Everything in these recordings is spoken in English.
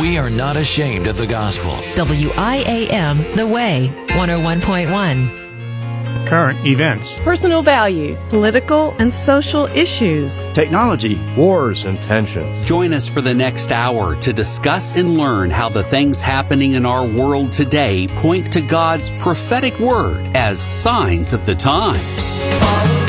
We are not ashamed of the gospel. WIAM The Way 101.1. Current events, personal values, political and social issues, technology, wars and tensions. Join us for the next hour to discuss and learn how the things happening in our world today point to God's prophetic word as signs of the times.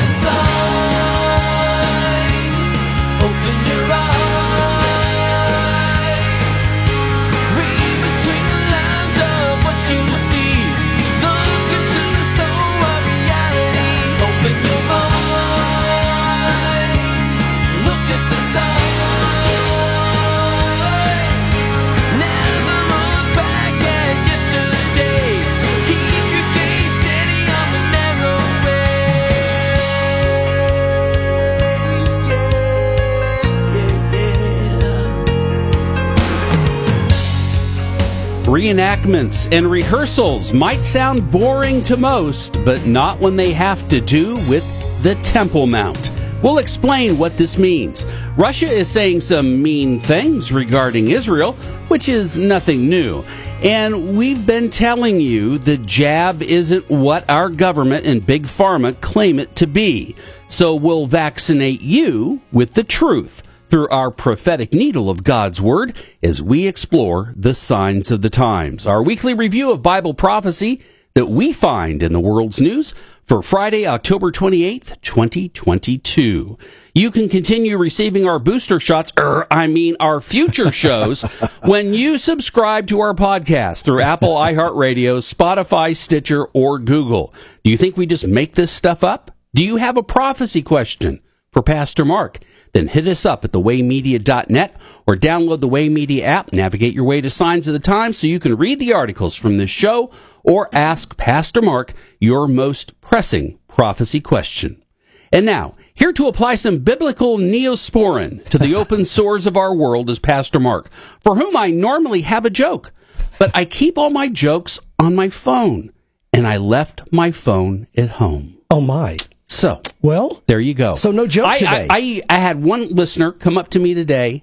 Reenactments and rehearsals might sound boring to most, but not when they have to do with the Temple Mount. We'll explain what this means. Russia is saying some mean things regarding Israel, which is nothing new. And we've been telling you the jab isn't what our government and Big Pharma claim it to be. So we'll vaccinate you with the truth through our prophetic needle of God's Word as we explore the signs of the times. Our weekly review of Bible prophecy that we find in the world's news for Friday, October 28th, 2022. You can continue receiving our booster shots, er, I mean our future shows, when you subscribe to our podcast through Apple, iHeartRadio, Spotify, Stitcher, or Google. Do you think we just make this stuff up? Do you have a prophecy question for Pastor Mark? then hit us up at thewaymedia.net or download the Way Media app. Navigate your way to Signs of the Times so you can read the articles from this show or ask Pastor Mark your most pressing prophecy question. And now, here to apply some biblical neosporin to the open sores of our world is Pastor Mark, for whom I normally have a joke, but I keep all my jokes on my phone, and I left my phone at home. Oh my. So, well, there you go. So no joke I, today. I, I, I had one listener come up to me today.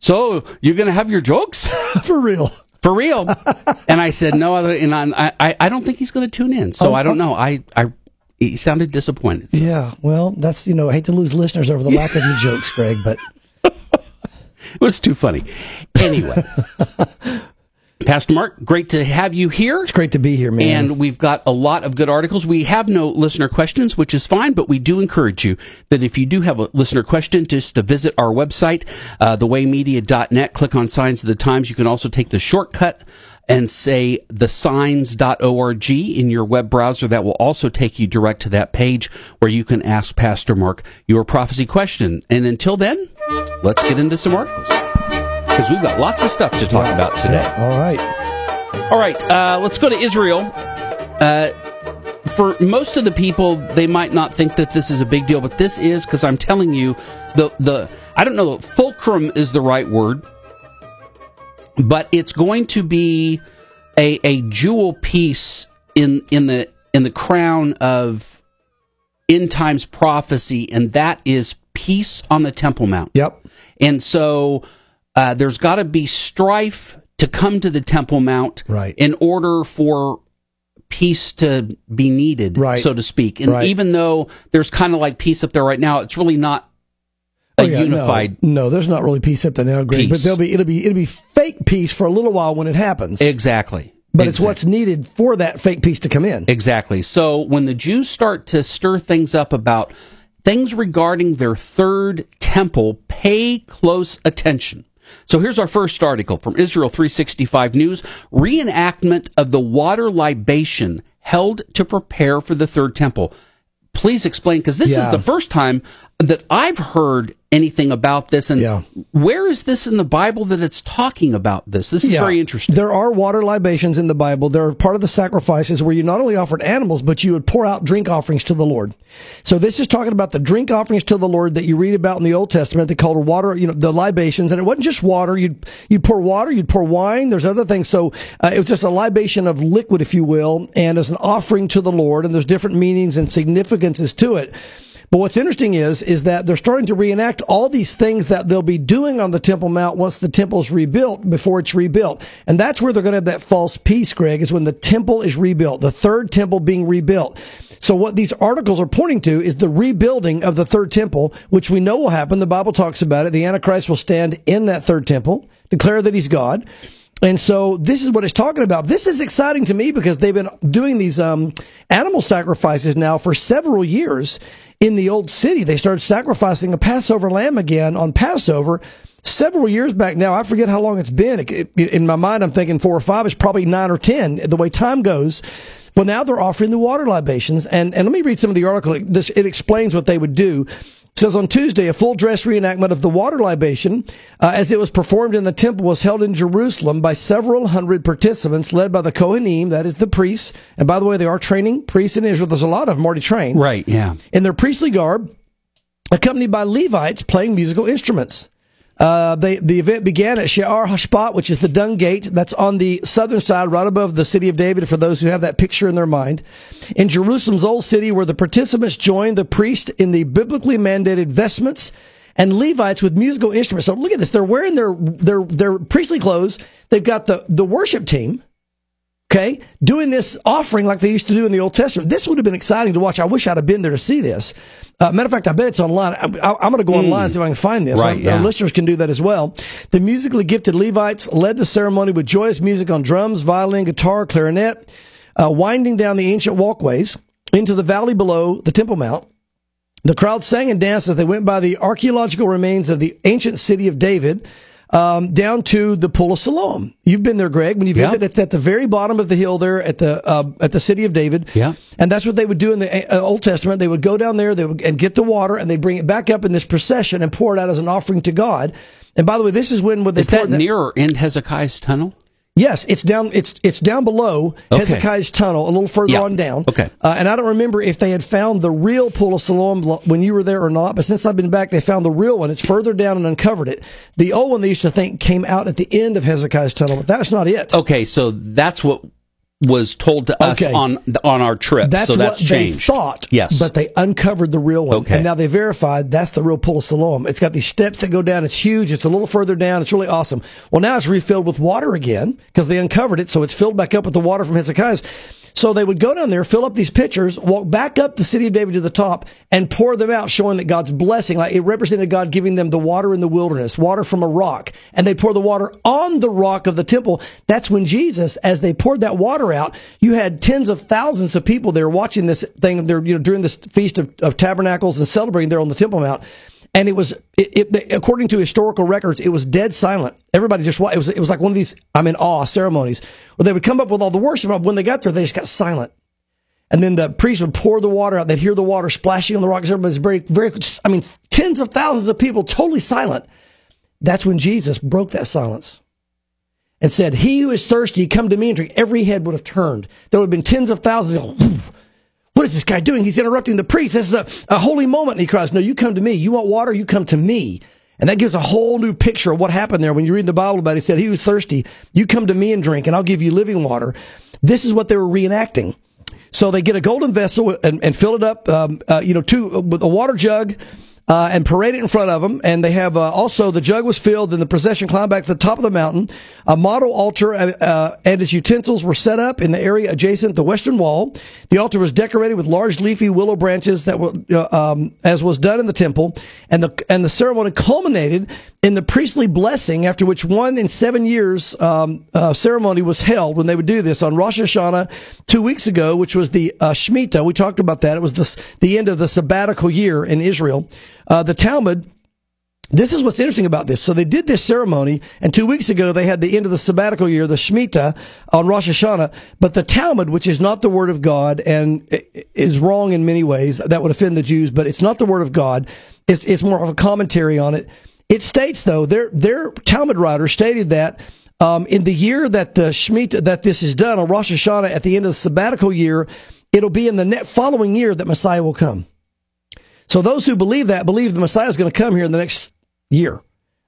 So you're going to have your jokes for real? For real? and I said no. other, And I, I, I don't think he's going to tune in. So oh, I don't know. I, I, he sounded disappointed. So. Yeah. Well, that's you know, I hate to lose listeners over the lack of your jokes, Greg, but it was too funny. Anyway. Pastor Mark, great to have you here. It's great to be here, man. And we've got a lot of good articles. We have no listener questions, which is fine, but we do encourage you that if you do have a listener question, just to visit our website, uh, thewaymedia.net, click on Signs of the Times. You can also take the shortcut and say thesigns.org in your web browser. That will also take you direct to that page where you can ask Pastor Mark your prophecy question. And until then, let's get into some articles because we've got lots of stuff to talk about today. Yeah, all right. All right. Uh, let's go to Israel. Uh, for most of the people, they might not think that this is a big deal, but this is because I'm telling you, the the I don't know, fulcrum is the right word, but it's going to be a a jewel piece in in the in the crown of end times prophecy, and that is peace on the Temple Mount. Yep. And so uh, there's got to be strife to come to the Temple Mount right. in order for peace to be needed, right. so to speak. And right. even though there's kind of like peace up there right now, it's really not a oh, yeah, unified. No, no, there's not really peace up there now, Greg. Peace. But there'll be it'll be it'll be fake peace for a little while when it happens. Exactly. But exactly. it's what's needed for that fake peace to come in. Exactly. So when the Jews start to stir things up about things regarding their third temple, pay close attention. So here's our first article from Israel 365 News reenactment of the water libation held to prepare for the third temple. Please explain, because this yeah. is the first time that I've heard anything about this. And yeah. where is this in the Bible that it's talking about this? This is yeah. very interesting. There are water libations in the Bible. They're part of the sacrifices where you not only offered animals, but you would pour out drink offerings to the Lord. So this is talking about the drink offerings to the Lord that you read about in the Old Testament. They called water, you know, the libations. And it wasn't just water. You'd, you'd pour water, you'd pour wine. There's other things. So uh, it was just a libation of liquid, if you will, and as an offering to the Lord. And there's different meanings and significances to it. But what's interesting is, is that they're starting to reenact all these things that they'll be doing on the Temple Mount once the temple's rebuilt before it's rebuilt. And that's where they're going to have that false peace, Greg, is when the temple is rebuilt, the third temple being rebuilt. So what these articles are pointing to is the rebuilding of the third temple, which we know will happen. The Bible talks about it. The Antichrist will stand in that third temple, declare that he's God. And so this is what it's talking about. This is exciting to me because they've been doing these um, animal sacrifices now for several years in the old city. They started sacrificing a Passover lamb again on Passover several years back now. I forget how long it's been. in my mind, I'm thinking four or five. It's probably nine or ten. The way time goes. Well, now they're offering the water libations, and and let me read some of the article. It, it explains what they would do says on Tuesday, a full dress reenactment of the water libation, uh, as it was performed in the temple, was held in Jerusalem by several hundred participants, led by the Kohanim, that is the priests. And by the way, they are training priests in Israel. There's a lot of them already trained, right? Yeah, in their priestly garb, accompanied by Levites playing musical instruments. Uh, they, the event began at She'ar Hashpat, which is the Dung Gate. That's on the southern side, right above the city of David, for those who have that picture in their mind. In Jerusalem's old city, where the participants joined the priest in the biblically mandated vestments and Levites with musical instruments. So look at this. They're wearing their, their, their priestly clothes. They've got the, the worship team okay, doing this offering like they used to do in the Old Testament. This would have been exciting to watch. I wish I'd have been there to see this. Uh, matter of fact, I bet it's online. I, am going to go mm. online and see if I can find this. Right, yeah. Our listeners can do that as well. The musically gifted Levites led the ceremony with joyous music on drums, violin, guitar, clarinet, uh, winding down the ancient walkways into the valley below the Temple Mount. The crowd sang and danced as they went by the archaeological remains of the ancient city of David um, down to the Pool of Siloam. You've been there, Greg. When you visit, yeah. it's at the very bottom of the hill there at the uh, at the city of David. Yeah, and that's what they would do in the uh, Old Testament. They would go down there, they would, and get the water, and they bring it back up in this procession and pour it out as an offering to God. And by the way, this is when would they is that near or in Hezekiah's tunnel? Yes, it's down. It's it's down below okay. Hezekiah's tunnel, a little further yeah. on down. Okay. Uh, and I don't remember if they had found the real pool of Siloam when you were there or not. But since I've been back, they found the real one. It's further down and uncovered it. The old one they used to think came out at the end of Hezekiah's tunnel, but that's not it. Okay, so that's what was told to us okay. on on our trip. That's so that's what changed. they thought. Yes, but they uncovered the real one, okay. and now they verified that's the real Pool of Siloam. It's got these steps that go down. It's huge. It's a little further down. It's really awesome. Well, now it's refilled with water again because they uncovered it, so it's filled back up with the water from Hezekiah's. So they would go down there, fill up these pitchers, walk back up the city of David to the top, and pour them out, showing that God's blessing, like it represented God giving them the water in the wilderness, water from a rock. And they pour the water on the rock of the temple. That's when Jesus, as they poured that water out, you had tens of thousands of people there watching this thing. They're, you know, during this feast of, of tabernacles and celebrating there on the Temple Mount and it was it, it, according to historical records it was dead silent. Everybody just it was it was like one of these i'm in awe ceremonies. Where they would come up with all the worship when they got there they just got silent. And then the priest would pour the water out. They'd hear the water splashing on the rocks. Everybody's very very i mean tens of thousands of people totally silent. That's when jesus broke that silence and said he who is thirsty come to me. And drink every head would have turned. There would have been tens of thousands of, what is this guy doing? He's interrupting the priest. This is a, a holy moment. And he cries, No, you come to me. You want water? You come to me. And that gives a whole new picture of what happened there. When you read the Bible about it, he said, He was thirsty. You come to me and drink, and I'll give you living water. This is what they were reenacting. So they get a golden vessel and, and fill it up, um, uh, you know, two, with a water jug uh, and parade it in front of them. And they have uh, also the jug was filled, and the procession climbed back to the top of the mountain. A model altar uh, uh, and its utensils were set up in the area adjacent the western wall. The altar was decorated with large leafy willow branches that were, uh, um, as was done in the temple, and the and the ceremony culminated in the priestly blessing, after which one in seven years um, uh, ceremony was held when they would do this on Rosh Hashanah two weeks ago, which was the Shemitah. We talked about that. It was the, the end of the sabbatical year in Israel. Uh, the Talmud. This is what's interesting about this. So they did this ceremony, and two weeks ago they had the end of the sabbatical year, the Shemitah, on Rosh Hashanah. But the Talmud, which is not the Word of God and is wrong in many ways, that would offend the Jews, but it's not the Word of God. It's, it's more of a commentary on it it states though their their Talmud writer stated that um, in the year that the Shemitah that this is done on Rosh Hashanah at the end of the sabbatical year, it'll be in the following year that Messiah will come. So those who believe that believe the Messiah is going to come here in the next year.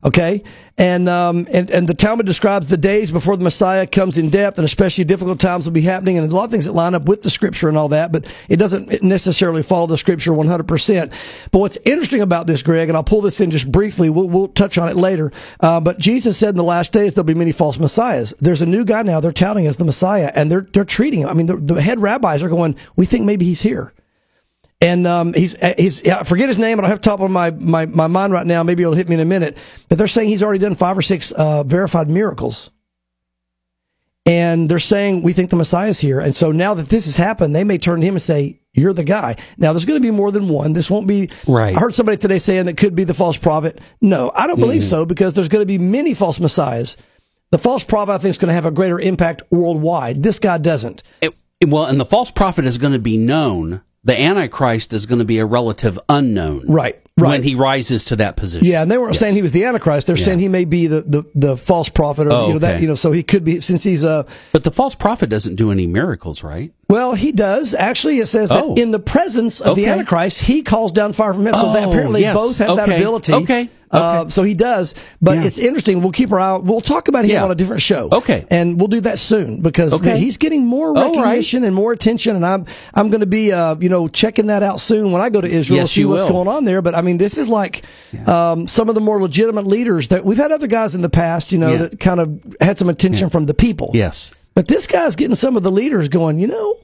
Okay, and um, and and the Talmud describes the days before the Messiah comes in depth, and especially difficult times will be happening, and a lot of things that line up with the Scripture and all that. But it doesn't necessarily follow the Scripture one hundred percent. But what's interesting about this, Greg, and I'll pull this in just briefly. We'll, we'll touch on it later. Uh, but Jesus said in the last days there'll be many false messiahs. There's a new guy now they're touting as the Messiah, and they're they're treating him. I mean, the, the head rabbis are going, "We think maybe he's here." And um, he's he's I forget his name. I don't have top of my, my, my mind right now. Maybe it'll hit me in a minute. But they're saying he's already done five or six uh, verified miracles. And they're saying we think the Messiah's here. And so now that this has happened, they may turn to him and say, "You're the guy." Now there's going to be more than one. This won't be Right. I heard somebody today saying that could be the false prophet. No, I don't believe so because there's going to be many false messiahs. The false prophet I think is going to have a greater impact worldwide. This guy doesn't. It- well, and the false prophet is going to be known. The Antichrist is going to be a relative unknown. Right. Right. When he rises to that position. Yeah, and they weren't Yes. saying he was the Antichrist. They're Yeah. saying he may be the, the, the false prophet, or Oh, you know that you know. So he could be since he's a But the false prophet doesn't do any miracles, right? well, he does actually. It says Oh. that in the presence of the Antichrist, he calls down fire from heaven. so they Oh, apparently yes. both have that ability. Okay. Uh, so he does, but Yeah. it's interesting. We'll keep our eye. We'll talk about him Yeah. on a different show. Okay. and we'll do that soon because Okay. he's getting more All right. recognition and more attention. And I'm I'm going to be uh, you know checking that out soon when I go to Israel Yes, to see what's will. going on there. But I mean, this is like um, some of the more legitimate leaders that we've had other guys in the past, you know, Yeah. that kind of had some attention from the people. Yes. But this guy's getting some of the leaders going, you know,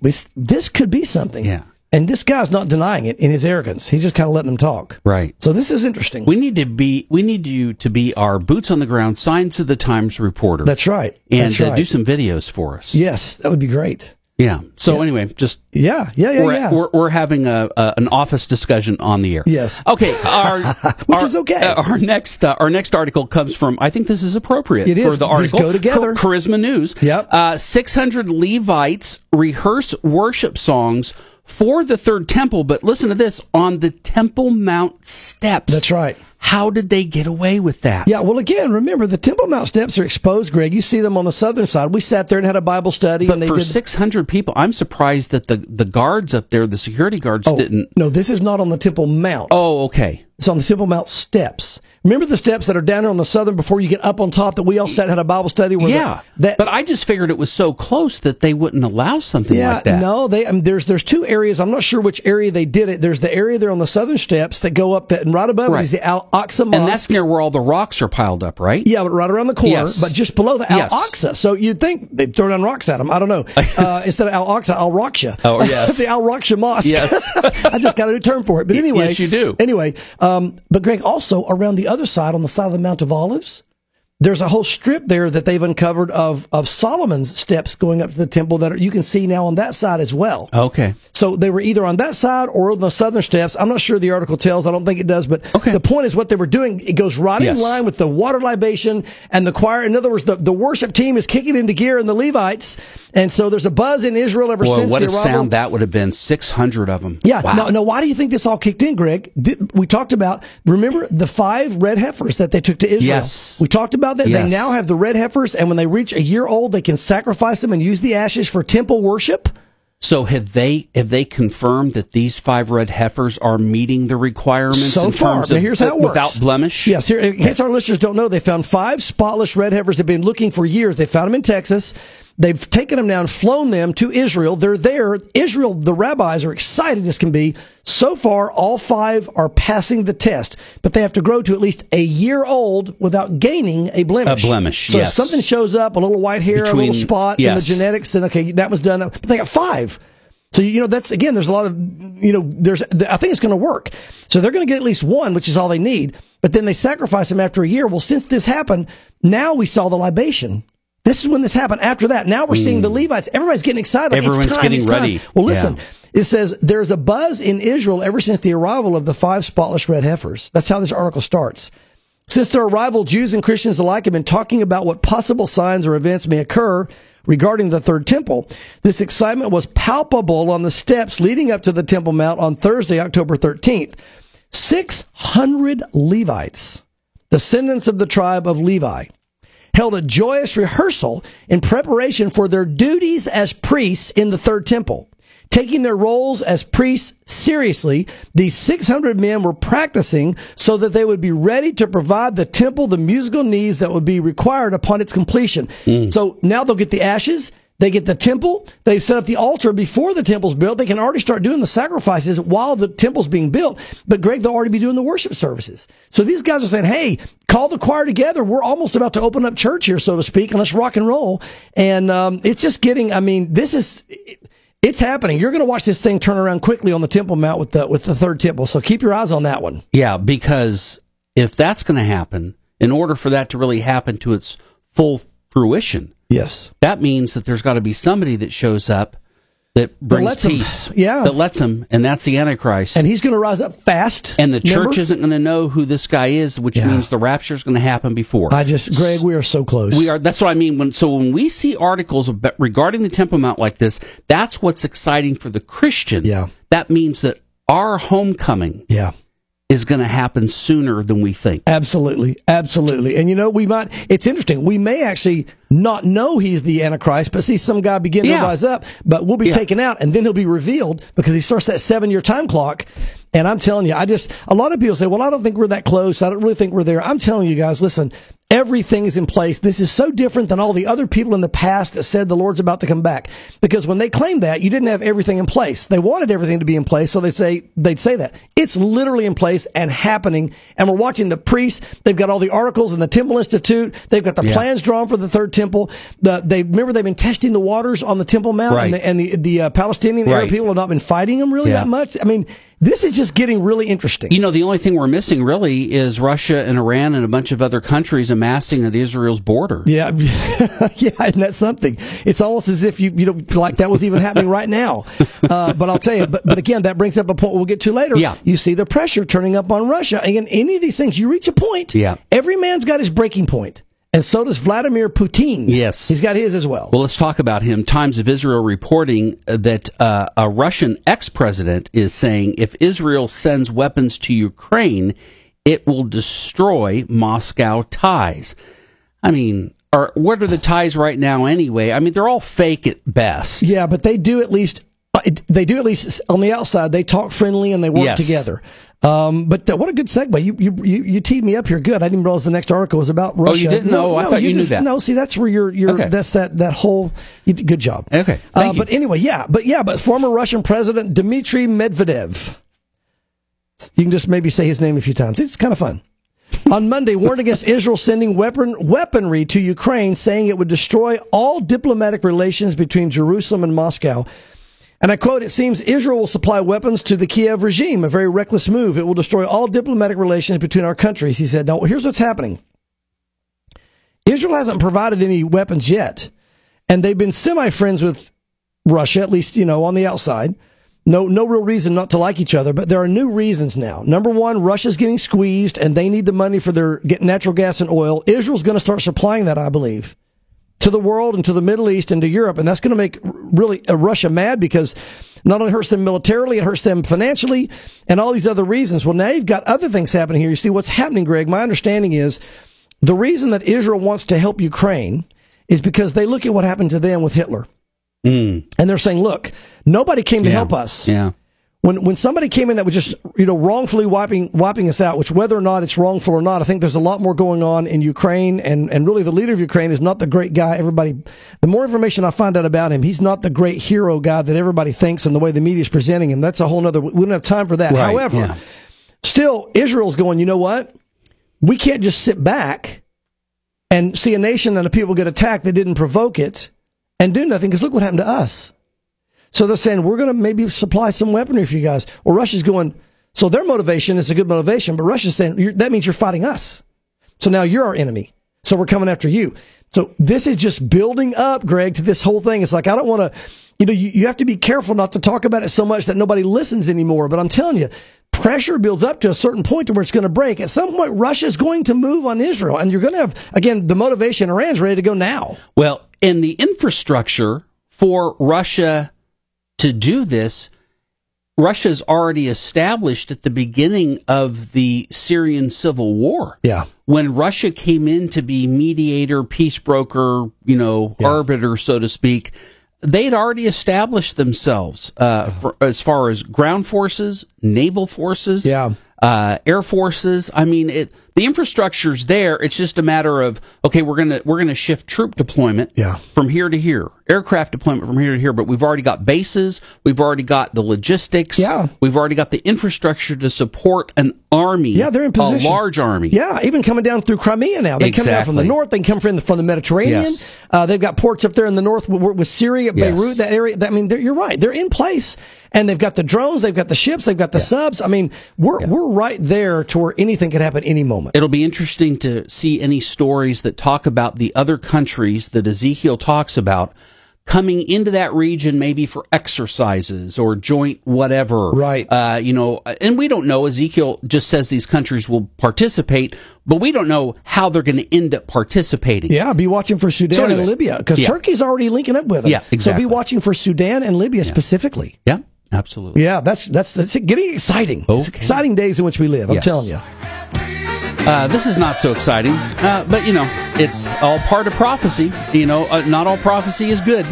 this could be something. Yeah. And this guy's not denying it in his arrogance. He's just kind of letting them talk. Right. So this is interesting. We need to be. We need you to be our boots on the ground, signs of the times reporter. That's right. And That's uh, right. do some videos for us. yes, that would be great. Yeah. So Yeah. anyway, just Yeah, yeah, yeah, we're, yeah. we're we're having a, a an office discussion on the air. Yes. Okay. Our Which our- is okay. uh, our next uh, our next article comes from. I think this is appropriate It for is. the These article. go together. Char- Charisma News. Yep. Uh, Six hundred Levites rehearse worship songs for the third temple, but listen to this on the Temple Mount steps. That's right. How did they get away with that? Yeah, well, again, remember the Temple Mount steps are exposed, Greg. You see them on the southern side. We sat there and had a Bible study, But and they for did. 600 people, I'm surprised that the, the guards up there, the security guards, oh, didn't. no, this is not on the Temple Mount. Oh, okay. It's on the Temple Mount steps. Remember the steps that are down there on the southern before you get up on top that we all sat and had a Bible study? Where Yeah, the, that, but I just figured it was so close that they wouldn't allow something yeah, like that. no, they. I mean, there's there's two areas. I'm not sure which area they did it. There's the area there on the southern steps that go up that, and right above Right. it is the Al Aqsa Mosque. and that's near where all the rocks are piled up, right? Yeah, but right around the corner, Yes. but just below the Al Yes. Aqsa. So you'd think they'd throw down rocks at them. I don't know. Uh, instead of Al Aqsa, Al Raksha. Oh, yes. the Al Raksha Mosque. Yes. I just got a new term for it. But anyway. Yes, you do. Anyway, um, but Greg, also around the other side, on the side of the Mount of Olives, there's a whole strip there that they've uncovered of, of Solomon's steps going up to the temple that are, you can see now on that side as well. Okay. So they were either on that side or on the southern steps. I'm not sure the article tells. I don't think it does, but Okay. the point is what they were doing. It goes right Yes. in line with the water libation and the choir. In other words, the, the worship team is kicking into gear and the Levites. And so there's a buzz in Israel ever Well, since what a arrival. sound that would have been 600 of them. Yeah. Wow. No, no. Why do you think this all kicked in, Greg? We talked about, remember the five red heifers that they took to Israel? Yes. We talked about that. They now have the red heifers, and when they reach a year old, they can sacrifice them and use the ashes for temple worship. So have they have they confirmed that these five red heifers are meeting the requirements so in far. terms of here's how it works. without blemish? Yes, here, in case our listeners don't know, they found five spotless red heifers they've been looking for years. They found them in Texas. They've taken them down, flown them to Israel. They're there. Israel, the rabbis are excited as can be. So far, all five are passing the test, but they have to grow to at least a year old without gaining a blemish. A blemish, So yes. if something shows up, a little white hair, a little spot in the genetics, then okay, that was done. But they got five. So you know that's again. There's a lot of you know. There's I think it's going to work. So they're going to get at least one, which is all they need. But then they sacrifice them after a year. Well, since this happened, now we saw the libation. This is when this happened. After that, now we're seeing the Levites. Everybody's getting excited. It's Hmm. Everyone's time, getting it's time. ready. Well, listen. Yeah. It says there's a buzz in Israel ever since the arrival of the five spotless red heifers. That's how this article starts. Since their arrival, Jews and Christians alike have been talking about what possible signs or events may occur regarding the third temple. This excitement was palpable on the steps leading up to the Temple Mount on Thursday, October 13th. 600 Levites, descendants of the tribe of Levi, held a joyous rehearsal in preparation for their duties as priests in the third temple. taking their roles as priests seriously, these 600 men were practicing so that they would be ready to provide the temple the musical needs that would be required upon its completion. Mm. So now they'll get the ashes. They get the temple. They've set up the altar before the temple's built. They can already start doing the sacrifices while the temple's being built. But Greg, they'll already be doing the worship services. So these guys are saying, Hey, call the choir together. We're almost about to open up church here, so to speak, and let's rock and roll. And, um, it's just getting, I mean, this is, it's happening. You're going to watch this thing turn around quickly on the Temple Mount with the, with the third temple. So keep your eyes on that one. Yeah, because if that's going to happen, in order for that to really happen to its full fruition, Yes. that means that there's got to be somebody that shows up that brings 'em- peace. yeah. That lets him, and that's the Antichrist. And he's going to rise up fast. And the Remember? church isn't going to know who this guy is, which Yeah. means the rapture is going to happen before. I just, Greg, we are so close. we are. That's what I mean. When so when we see articles about, regarding the Temple Mount like this, that's what's exciting for the Christian. Yeah. That means that our homecoming Yeah. Is going to happen sooner than we think. Absolutely, absolutely. And you know, we might. It's interesting. We may actually not know he's the Antichrist, but see some guy begin Yeah. to rise up. But we'll be Yeah. taken out, and then he'll be revealed because he starts that seven-year time clock. And I'm telling you, I just a lot of people say, "Well, I don't think we're that close. I don't really think we're there." I'm telling you guys, listen. Everything is in place. This is so different than all the other people in the past that said the Lord's about to come back. Because when they claimed that, you didn't have everything in place. They wanted everything to be in place, so they say they'd say that. It's literally in place and happening. And we're watching the priests. They've got all the articles in the Temple Institute. They've got the Yeah. plans drawn for the third temple. The, they remember they've been testing the waters on the Temple Mount, Right. and the, and the, the uh, Palestinian Arab people have not been fighting them really Yeah. that much. I mean, this is just getting really interesting. You know, the only thing we're missing really is Russia and Iran and a bunch of other countries amassing at Israel's border. Yeah, yeah, and that's something. It's almost as if you you know like that was even happening right now. Uh, but I'll tell you, but but again, that brings up a point we'll get to later. Yeah. you see the pressure turning up on Russia. Again, any of these things, you reach a point. Yeah. every man's got his breaking point, and so does Vladimir Putin. Yes. he's got his as well. Well, let's talk about him. Times of Israel reporting that uh, a Russian ex president is saying if Israel sends weapons to Ukraine, it will destroy Moscow ties. I mean, are, what are the ties right now anyway? I mean, they're all fake at best. Yeah, but they do at least uh, they do at least on the outside they talk friendly and they work Yes. together. Um, but uh, what a good segue! You, you you you teed me up here. Good. I didn't realize the next article was about Russia. Oh, you didn't? No, I thought you knew just- that. No, see, that's where you're. You're. Okay. That's that that whole. You, good job. Okay, Uh, thank you. But anyway, yeah, but yeah, but former Russian President Dmitry Medvedev. You can just maybe say his name a few times. It's kind of fun. On Monday, warned against Israel sending weapon, weaponry to Ukraine, saying it would destroy all diplomatic relations between Jerusalem and Moscow. And I quote, it seems Israel will supply weapons to the Kiev regime, a very reckless move. It will destroy all diplomatic relations between our countries. He said, now here's what's happening. Israel hasn't provided any weapons yet, and they've been semi friends with Russia, at least, you know, on the outside. No, no real reason not to like each other, but there are new reasons now. Number one, Russia's getting squeezed and they need the money for their natural gas and oil. Israel's going to start supplying that, I believe, to the world and to the Middle East and to Europe. And that's going to make really uh, Russia mad because not only hurts them militarily, it hurts them financially and all these other reasons. Well, now you've got other things happening here. You see what's happening, Greg. My understanding is the reason that Israel wants to help Ukraine is because they look at what happened to them with Hitler. Mm, And they're saying, look, nobody came to yeah. help us. Yeah. When when somebody came in that was just you know wrongfully wiping wiping us out, which whether or not it's wrongful or not, I think there's a lot more going on in Ukraine, and and really the leader of Ukraine is not the great guy. Everybody, the more information I find out about him, he's not the great hero guy that everybody thinks, and the way the media is presenting him. That's a whole nother. We don't have time for that. Right, However, yeah. still Israel's going. You know what? We can't just sit back and see a nation and the people get attacked that didn't provoke it and do nothing because look what happened to us. So they're saying we're going to maybe supply some weaponry for you guys. Well, Russia's going. So their motivation is a good motivation, but Russia's saying that means you're fighting us. So now you're our enemy. So we're coming after you. So this is just building up, Greg, to this whole thing. It's like I don't want to. You know, you, you have to be careful not to talk about it so much that nobody listens anymore. But I'm telling you, pressure builds up to a certain point to where it's going to break. At some point, Russia's going to move on Israel, and you're going to have again the motivation. Iran's ready to go now. Well, and the infrastructure for Russia to do this, Russia's already established at the beginning of the Syrian civil war. Yeah. When Russia came in to be mediator, peace broker, you know, arbiter, so to speak, they'd already established themselves uh, for, as far as ground forces, naval forces, Yeah. uh, air forces. I mean, it, the infrastructure's there. It's just a matter of okay, we're gonna we're gonna shift troop deployment Yeah. from here to here, aircraft deployment from here to here. But we've already got bases, we've already got the logistics, Yeah. we've already got the infrastructure to support an army. Yeah, they're in position. a large army. Yeah, even coming down through Crimea now. They come down from the north. They come from the, from the Mediterranean. Yes. Uh, they've got ports up there in the north with, with Syria, Yes. Beirut, that area. I mean, you're right. They're in place, and they've got the drones. They've got the ships. They've got the subs. I mean, we're we're right there to where anything could happen any moment. It'll be interesting to see any stories that talk about the other countries that Ezekiel talks about coming into that region maybe for exercises or joint whatever. Right. Uh, you know, and we don't know. Ezekiel just says these countries will participate, but we don't know how they're going to end up participating. Yeah, be watching for Sudan So anyway, and Libya because yeah. Turkey's already linking up with them. Yeah, exactly. So be watching for Sudan and Libya specifically. Yeah, absolutely. Yeah, that's that's that's getting exciting. It's exciting days in which we live. I'm Yes. telling you. Uh, this is not so exciting, uh, but you know, it's all part of prophecy. You know, uh, not all prophecy is good.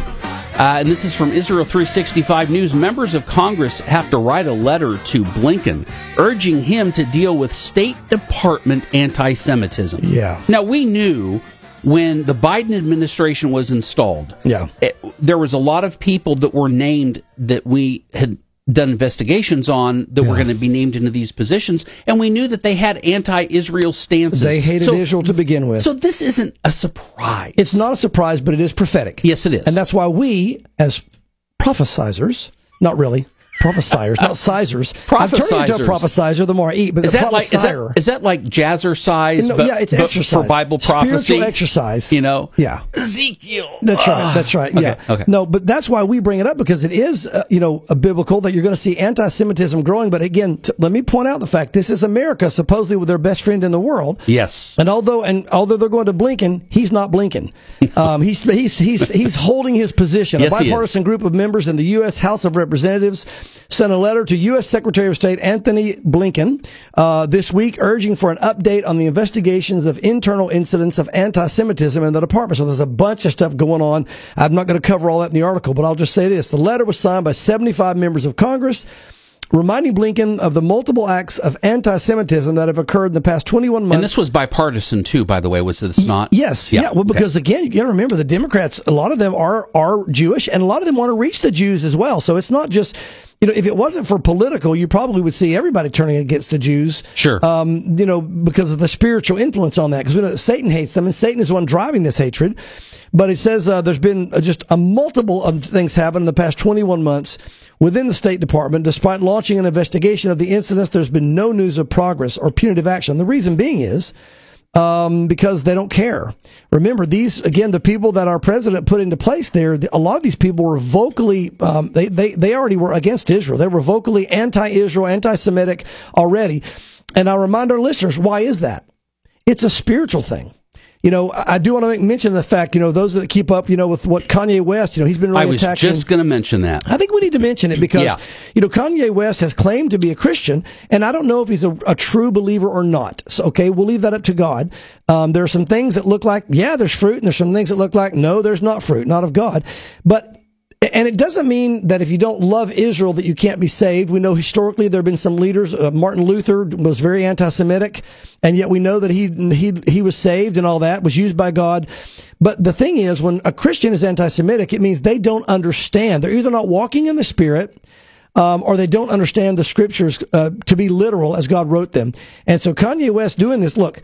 Uh, and this is from Israel 365 News. Members of Congress have to write a letter to Blinken urging him to deal with State Department anti Semitism. Yeah. Now, we knew when the Biden administration was installed, Yeah. it- there was a lot of people that were named that we had done investigations on that were going to be named into these positions, and we knew that they had anti-Israel stances. They hated So- Israel to begin with. So this isn't a surprise. It's not a surprise, but it is prophetic. Yes, it is. And that's why we, as prophesizers, not really, prophesiers, not sizers. I'm turning into a prophesizer the more I eat, but is that like is that, that like jazzercise? No, but, yeah, it's exercise. for Bible prophecy, Spiritual exercise. You know, Yeah. Ezekiel. That's right. That's right. Yeah. Ah. okay. No, but that's why we bring it up because it is, uh, you know, a biblical that you're going to see anti-Semitism growing. But again, t- let me point out the fact this is America, supposedly with their best friend in the world. Yes. And although and although they're going to Blinken, he's not Blinken. Um, he's he's he's he's holding his position. Yes, a he is. bipartisan group of members in the U.S. House of Representatives sent a letter to U.S. Secretary of State Anthony Blinken uh, this week, urging for an update on the investigations of internal incidents of anti-Semitism in the department. So there's a bunch of stuff going on. I'm not going to cover all that in the article, but I'll just say this: the letter was signed by 75 members of Congress reminding Blinken of the multiple acts of anti-Semitism that have occurred in the past 21 months. And this was bipartisan too, by the way. Was this not? Yes, yeah. Well, because again, you got to remember the Democrats. A lot of them are are Jewish, and a lot of them want to reach the Jews as well. So it's not just you know, if it wasn't for political, you probably would see everybody turning against the Jews. Sure. Um, you know, because of the spiritual influence on that, because we know that Satan hates them, and Satan is the one driving this hatred. But it says uh, there's been uh, just a multiple of things happen in the past 21 months within the State Department. Despite launching an investigation of the incidents, there's been no news of progress or punitive action. The reason being is um, because they don't care. Remember, these again, the people that our president put into place there. A lot of these people were vocally, um, they they they already were against Israel. They were vocally anti-Israel, anti-Semitic already. And I remind our listeners, why is that? It's a spiritual thing. You know, I do want to make mention of the fact, you know, those that keep up, you know, with what Kanye West, you know, he's been really I was attacking. just going to mention that. I think we need to mention it because, Yeah. you know, Kanye West has claimed to be a Christian, and I don't know if he's a, a true believer or not. So, okay, we'll leave that up to God. Um, there are some things that look like, yeah, there's fruit, and there's some things that look like, no, there's not fruit, not of God. But and it doesn't mean that if you don't love Israel that you can't be saved. We know historically there have been some leaders. Uh, Martin Luther was very anti-Semitic, and yet we know that he he he was saved and all that was used by God. But the thing is, when a Christian is anti-Semitic, it means they don't understand. They're either not walking in the Spirit. Um, or they don't understand the scriptures uh, to be literal as God wrote them. And so Kanye West doing this, look,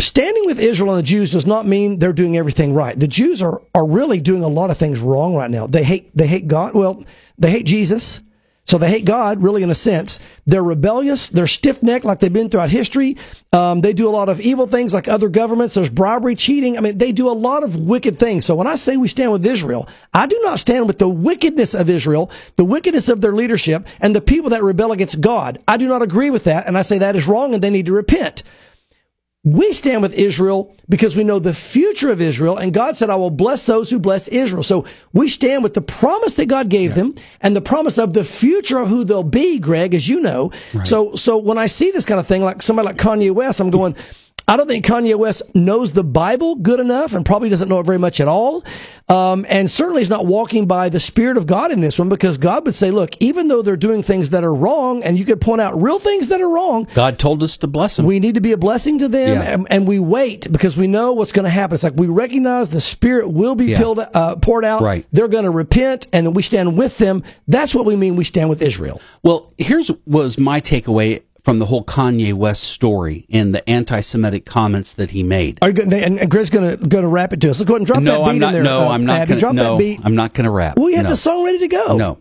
standing with Israel and the Jews does not mean they're doing everything right. The Jews are, are really doing a lot of things wrong right now. They hate, they hate God. Well, they hate Jesus. So they hate God, really, in a sense. They're rebellious. They're stiff necked like they've been throughout history. Um, they do a lot of evil things like other governments. There's bribery, cheating. I mean, they do a lot of wicked things. So when I say we stand with Israel, I do not stand with the wickedness of Israel, the wickedness of their leadership, and the people that rebel against God. I do not agree with that. And I say that is wrong and they need to repent. We stand with Israel because we know the future of Israel, and God said, I will bless those who bless Israel. So we stand with the promise that God gave them and the promise of the future of who they'll be, Greg, as you know. So, so when I see this kind of thing, like somebody like Kanye West, I'm going, I don't think Kanye West knows the Bible good enough and probably doesn't know it very much at all. Um, and certainly is not walking by the Spirit of God in this one because God would say, look, even though they're doing things that are wrong and you could point out real things that are wrong, God told us to bless them. we need to be a blessing to them Yeah. and, and we wait because we know what's going to happen. It's like we recognize the Spirit will be Yeah. peeled, uh, poured out. Right. They're going to repent and then we stand with them. That's what we mean we stand with Israel. Well, here's was my takeaway from the whole Kanye West story and the anti-Semitic comments that he made. Are you going and, Greg's going to going to wrap it to us. Let's go ahead and drop no, that beat I'm not. in there. no, uh, I'm not Abby. going drop to. No, that beat. I'm not going to rap. we had no. the song ready to go. No.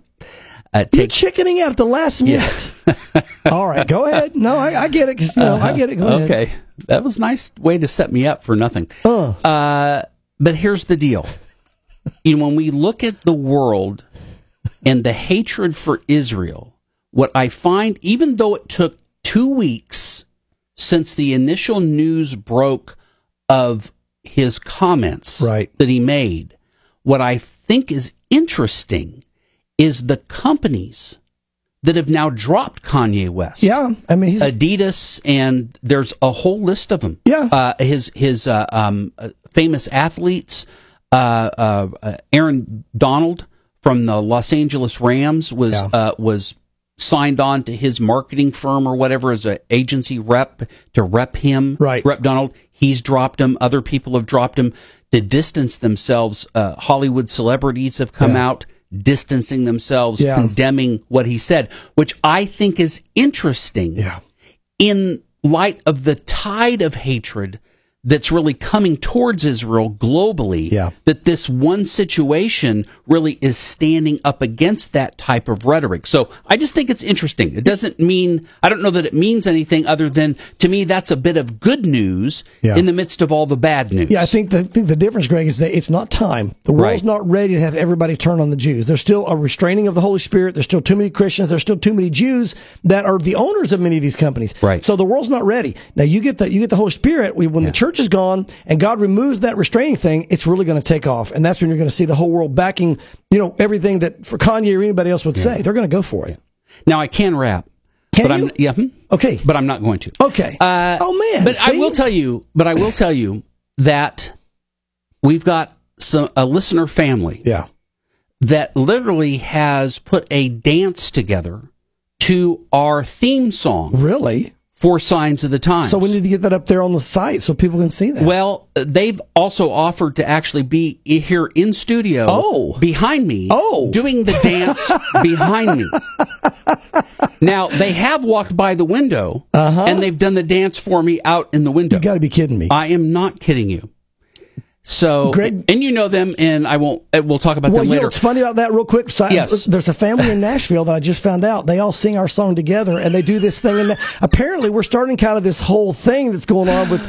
Uh, You're chickening out at the last minute. All right, go ahead. No, I, I get it. You know, I get it. Go ahead. okay, that was a nice way to set me up for nothing. Uh. Uh, but here's the deal. you know, when we look at the world and the hatred for Israel, what I find, even though it took two weeks since the initial news broke of his comments Right. that he made, what I think is interesting is the companies that have now dropped Kanye West. Yeah, I mean, he's Adidas, and there's a whole list of them. Yeah. uh, his his uh, um, famous athletes, uh, uh, uh, Aaron Donald from the Los Angeles Rams was Yeah. uh, was signed on to his marketing firm or whatever as an agency rep to rep him. Right. rep Donald. He's dropped him. Other people have dropped him to distance themselves. Uh, Hollywood celebrities have come Yeah. out distancing themselves, Yeah. condemning what he said, which I think is interesting yeah. in light of the tide of hatred that's really coming towards Israel globally, Yeah. that this one situation really is standing up against that type of rhetoric. So I just think it's interesting. It doesn't mean, I don't know that it means anything other than, to me, that's a bit of good news Yeah. in the midst of all the bad news. Yeah, I think the, think the difference, Greg, is that it's not time. The world's Right. not ready to have everybody turn on the Jews. There's still a restraining of the Holy Spirit. There's still too many Christians. There's still too many Jews that are the owners of many of these companies. Right. So the world's not ready. Now you get the you get the Holy Spirit. We, when the church is gone and God removes that restraining thing, it's really going to take off, and that's when you're going to see the whole world backing. You know everything that for Kanye or anybody else would say. They're going to go for it. Now I can rap. Can but you? I'm yeah, hmm? Okay. but I'm not going to. Okay. Uh, oh man. But I will tell you. But I will tell you that we've got some a listener family Yeah. that literally has put a dance together to our theme song Really. For Signs of the Times. So we need to get that up there on the site so people can see that. well, they've also offered to actually be here in studio Oh. behind me Oh. doing the dance behind me. Now, they have walked by the window and they've done the dance for me out in the window. Uh-huh. you got to be kidding me. I am not kidding you. So, Greg- and you know them, and I won't. uh, We'll talk about Well, them you know later. what's funny about that, real quick? Si- Yes. There's a family in Nashville that I just found out. They all sing our song together, and they do this thing. And apparently, we're starting kind of this whole thing that's going on with.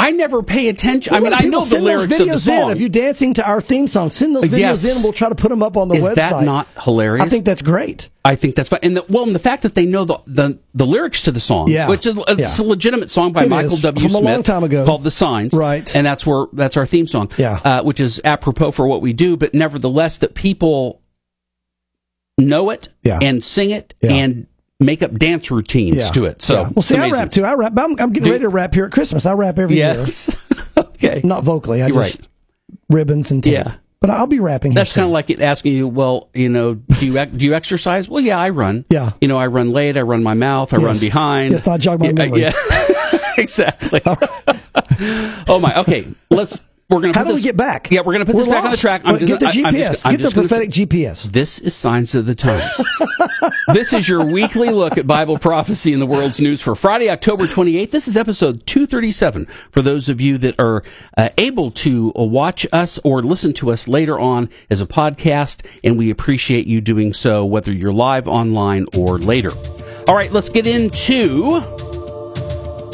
I never pay attention. I mean, I know the lyrics of the song. In. If you're dancing to our theme song, send those videos Yes. in. and We'll try to put them up on the Is website. Is that not hilarious? I think that's great. I think that's fine. And the, well, and the fact that they know the, the, the lyrics to the song, Yeah. which is it's Yeah. a legitimate song by It Michael is, W. from a long time ago. called "The Signs," Right. And that's where that's our theme song, Yeah. uh, which is apropos for what we do. But nevertheless, that people know it Yeah. and sing it Yeah. and make up dance routines Yeah. to it. So, Yeah. well, see, I rap too. I rap. I'm, I'm getting Do- ready to rap here at Christmas. I rap every Yes. okay. Not vocally. I You're just right. ribbons and tape. Yeah. But I'll be rapping. That's kind of like it asking you, well, you know, do you do you exercise? Well, yeah, I run. Yeah. You know, I run late. I run my mouth. I run behind. Yes, I jog my yeah, memory. Yeah, exactly. oh my. Okay, let's. We're gonna. How put do we get back? Yeah, we're gonna put We're this back on the lost. track. Well, get the I- I'm GPS. just- I'm get the prophetic say- GPS. This is Signs of the Times. this is your weekly look at Bible prophecy in the world's news for Friday, October 28th. This is episode 237 for those of you that are uh, able to uh, watch us or listen to us later on as a podcast, and we appreciate you doing so, whether you're live online or later. All right, let's get into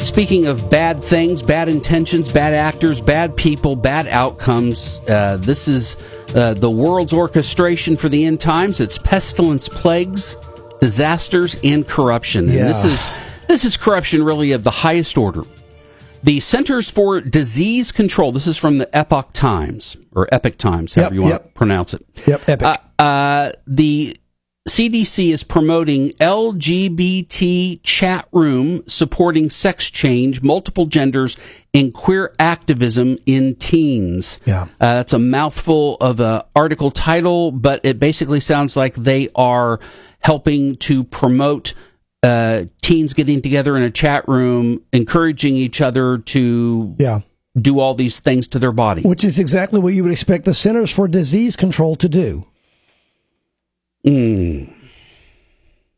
Speaking of bad things, bad intentions, bad actors, bad people, bad outcomes, uh, this is uh, the world's orchestration for the end times. It's pestilence, plagues, disasters, and corruption. And this is this is corruption really of the highest order. The Centers for Disease Control. This is from the Epoch Times or Epic Times, however Yep, you want yep. to pronounce it. Yep, epic. Uh, uh, the CDC is promoting LGBT chat room supporting sex change, multiple genders, and queer activism in teens. Yeah. Uh, that's a mouthful of an article title, but it basically sounds like they are helping to promote uh, teens getting together in a chat room, encouraging each other to Yeah. do all these things to their body. Which is exactly what you would expect the Centers for Disease Control to do. Mm.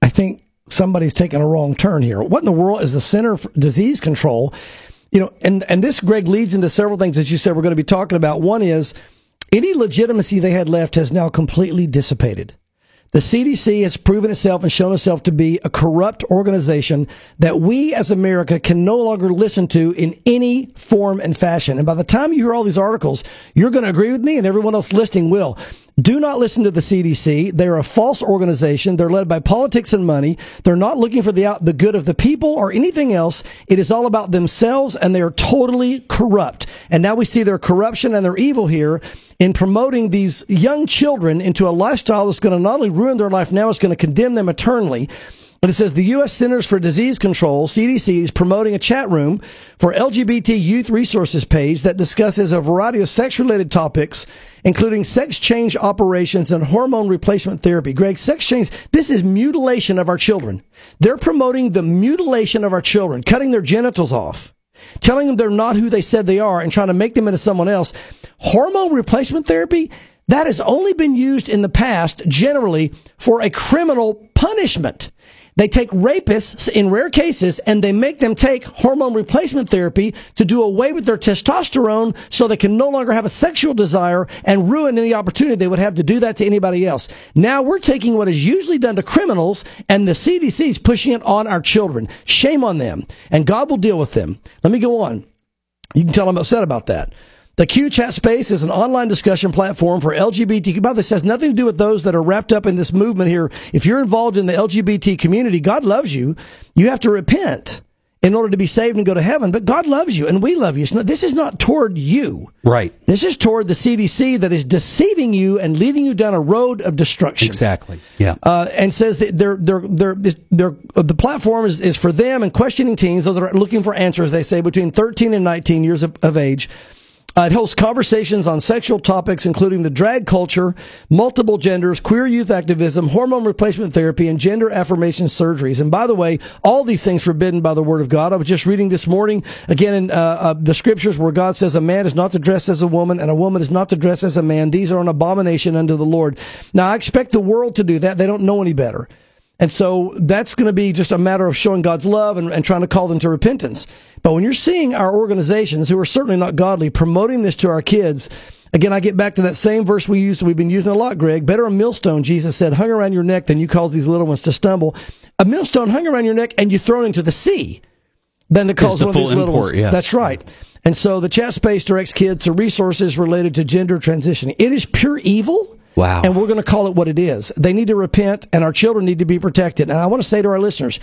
I think somebody's taken a wrong turn here. What in the world is the Center for Disease Control? You know, and, and this, Greg, leads into several things, as you said, we're going to be talking about. One is any legitimacy they had left has now completely dissipated. The CDC has proven itself and shown itself to be a corrupt organization that we as America can no longer listen to in any form and fashion. And by the time you hear all these articles, you're going to agree with me and everyone else listening will. Do not listen to the CDC. They're a false organization. They're led by politics and money. They're not looking for the the good of the people or anything else. It is all about themselves and they are totally corrupt. And now we see their corruption and their evil here in promoting these young children into a lifestyle that's going to not only ruin their life now, it's going to condemn them eternally. And it says the U.S. Centers for Disease Control, CDC, is promoting a chat room for LGBT youth resources page that discusses a variety of sex related topics, including sex change operations and hormone replacement therapy. Greg, sex change, this is mutilation of our children. They're promoting the mutilation of our children, cutting their genitals off telling them they're not who they said they are and trying to make them into someone else. Hormone replacement therapy, that has only been used in the past generally for a criminal punishment. They take rapists in rare cases and they make them take hormone replacement therapy to do away with their testosterone so they can no longer have a sexual desire and ruin any opportunity they would have to do that to anybody else. Now we're taking what is usually done to criminals and the CDC is pushing it on our children. Shame on them. And God will deal with them. Let me go on. You can tell I'm upset about that. The Q Chat Space is an online discussion platform for LGBTQ. By the way, this has nothing to do with those that are wrapped up in this movement here. If you're involved in the LGBT community, God loves you. You have to repent in order to be saved and go to heaven. But God loves you and we love you. So this is not toward you. Right. This is toward the CDC that is deceiving you and leading you down a road of destruction. Exactly. Yeah. Uh, and says that they're, they're, they're, they're, the platform is, is for them and questioning teens, those that are looking for answers, they say between 13 and 19 years of, of age. Uh, it hosts conversations on sexual topics, including the drag culture, multiple genders, queer youth activism, hormone replacement therapy, and gender affirmation surgeries. And by the way, all these things forbidden by the Word of God. I was just reading this morning again in uh, uh, the scriptures where God says a man is not to dress as a woman and a woman is not to dress as a man. These are an abomination unto the Lord. Now, I expect the world to do that. They don't know any better. And so that's going to be just a matter of showing God's love and, and, trying to call them to repentance. But when you're seeing our organizations who are certainly not godly promoting this to our kids, again, I get back to that same verse we used, we've been using a lot, Greg. Better a millstone, Jesus said, hung around your neck than you cause these little ones to stumble. A millstone hung around your neck and you thrown into the sea than to cause the one of these little import, ones. yes. That's right. And so the chat space directs kids to resources related to gender transitioning. It is pure evil. Wow. And we're going to call it what it is. They need to repent and our children need to be protected. And I want to say to our listeners,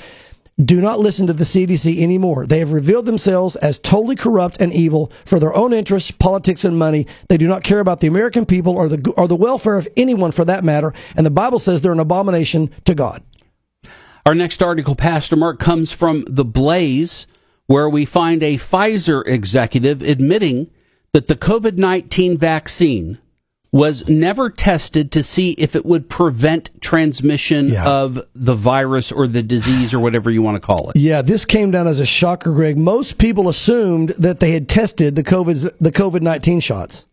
do not listen to the CDC anymore. They have revealed themselves as totally corrupt and evil for their own interests, politics, and money. They do not care about the American people or the, or the welfare of anyone for that matter. And the Bible says they're an abomination to God. Our next article, Pastor Mark, comes from The Blaze, where we find a Pfizer executive admitting that the COVID 19 vaccine was never tested to see if it would prevent transmission Yeah. of the virus or the disease or whatever you want to call it. Yeah, this came down as a shocker, Greg. Most people assumed that they had tested the COVID the COVID nineteen shots.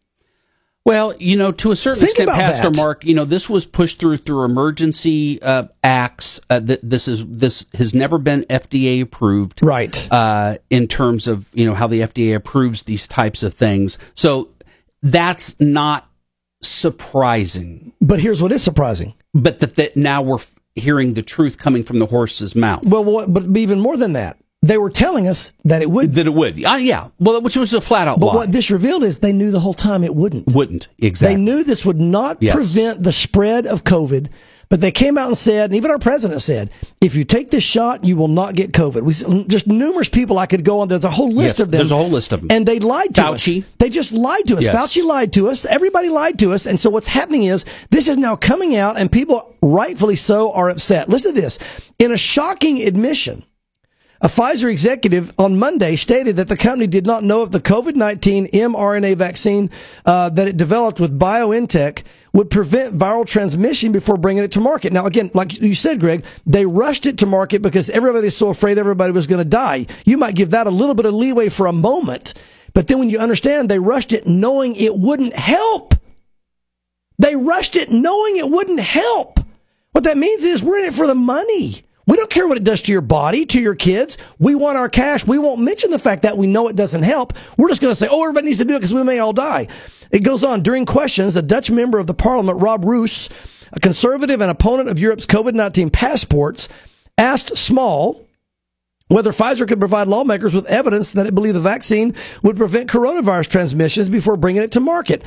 Well, you know, to a certain Think extent, Pastor that. Mark, you know, this was pushed through through emergency uh, acts. Uh, th- this is this has never been FDA approved, Right. Uh, in terms of you know how the FDA approves these types of things. So that's not surprising, But here's what is surprising. but that, that now we're f- hearing the truth coming from the horse's mouth. Well, what, but even more than that, They were telling us that it would. That it would. Uh, yeah. Well, which was a flat out But lie. what this revealed is they knew the whole time it wouldn't. Wouldn't. Exactly. They knew this would not Yes. prevent the spread of COVID, but they came out and said, and even our president said, if you take this shot, you will not get COVID. We just numerous people I could go on. There's a whole list Yes, of them. there's a whole list of them. and they lied to Fauci. us. They just lied to us. Yes. Fauci lied to us. Everybody lied to us. And so what's happening is this is now coming out, and people, rightfully so, are upset. Listen to this. In a shocking admission. A Pfizer executive on Monday stated that the company did not know if the COVID 19 mRNA vaccine uh, that it developed with BioNTech would prevent viral transmission before bringing it to market. Now, again, like you said, Greg, they rushed it to market because everybody everybody's so afraid everybody was going to die. You might give that a little bit of leeway for a moment, but then when you understand they rushed it knowing it wouldn't help. They rushed it knowing it wouldn't help. What that means is we're in it for the money. We don't care what it does to your body, to your kids. We want our cash. We won't mention the fact that we know it doesn't help. We're just going to say, oh, everybody needs to do it because we may all die. It goes on. During questions, the Dutch member of the parliament, Rob Roos, a conservative and opponent of Europe's COVID 19 passports, asked Small, whether Pfizer could provide lawmakers with evidence that it believed the vaccine would prevent coronavirus transmissions before bringing it to market.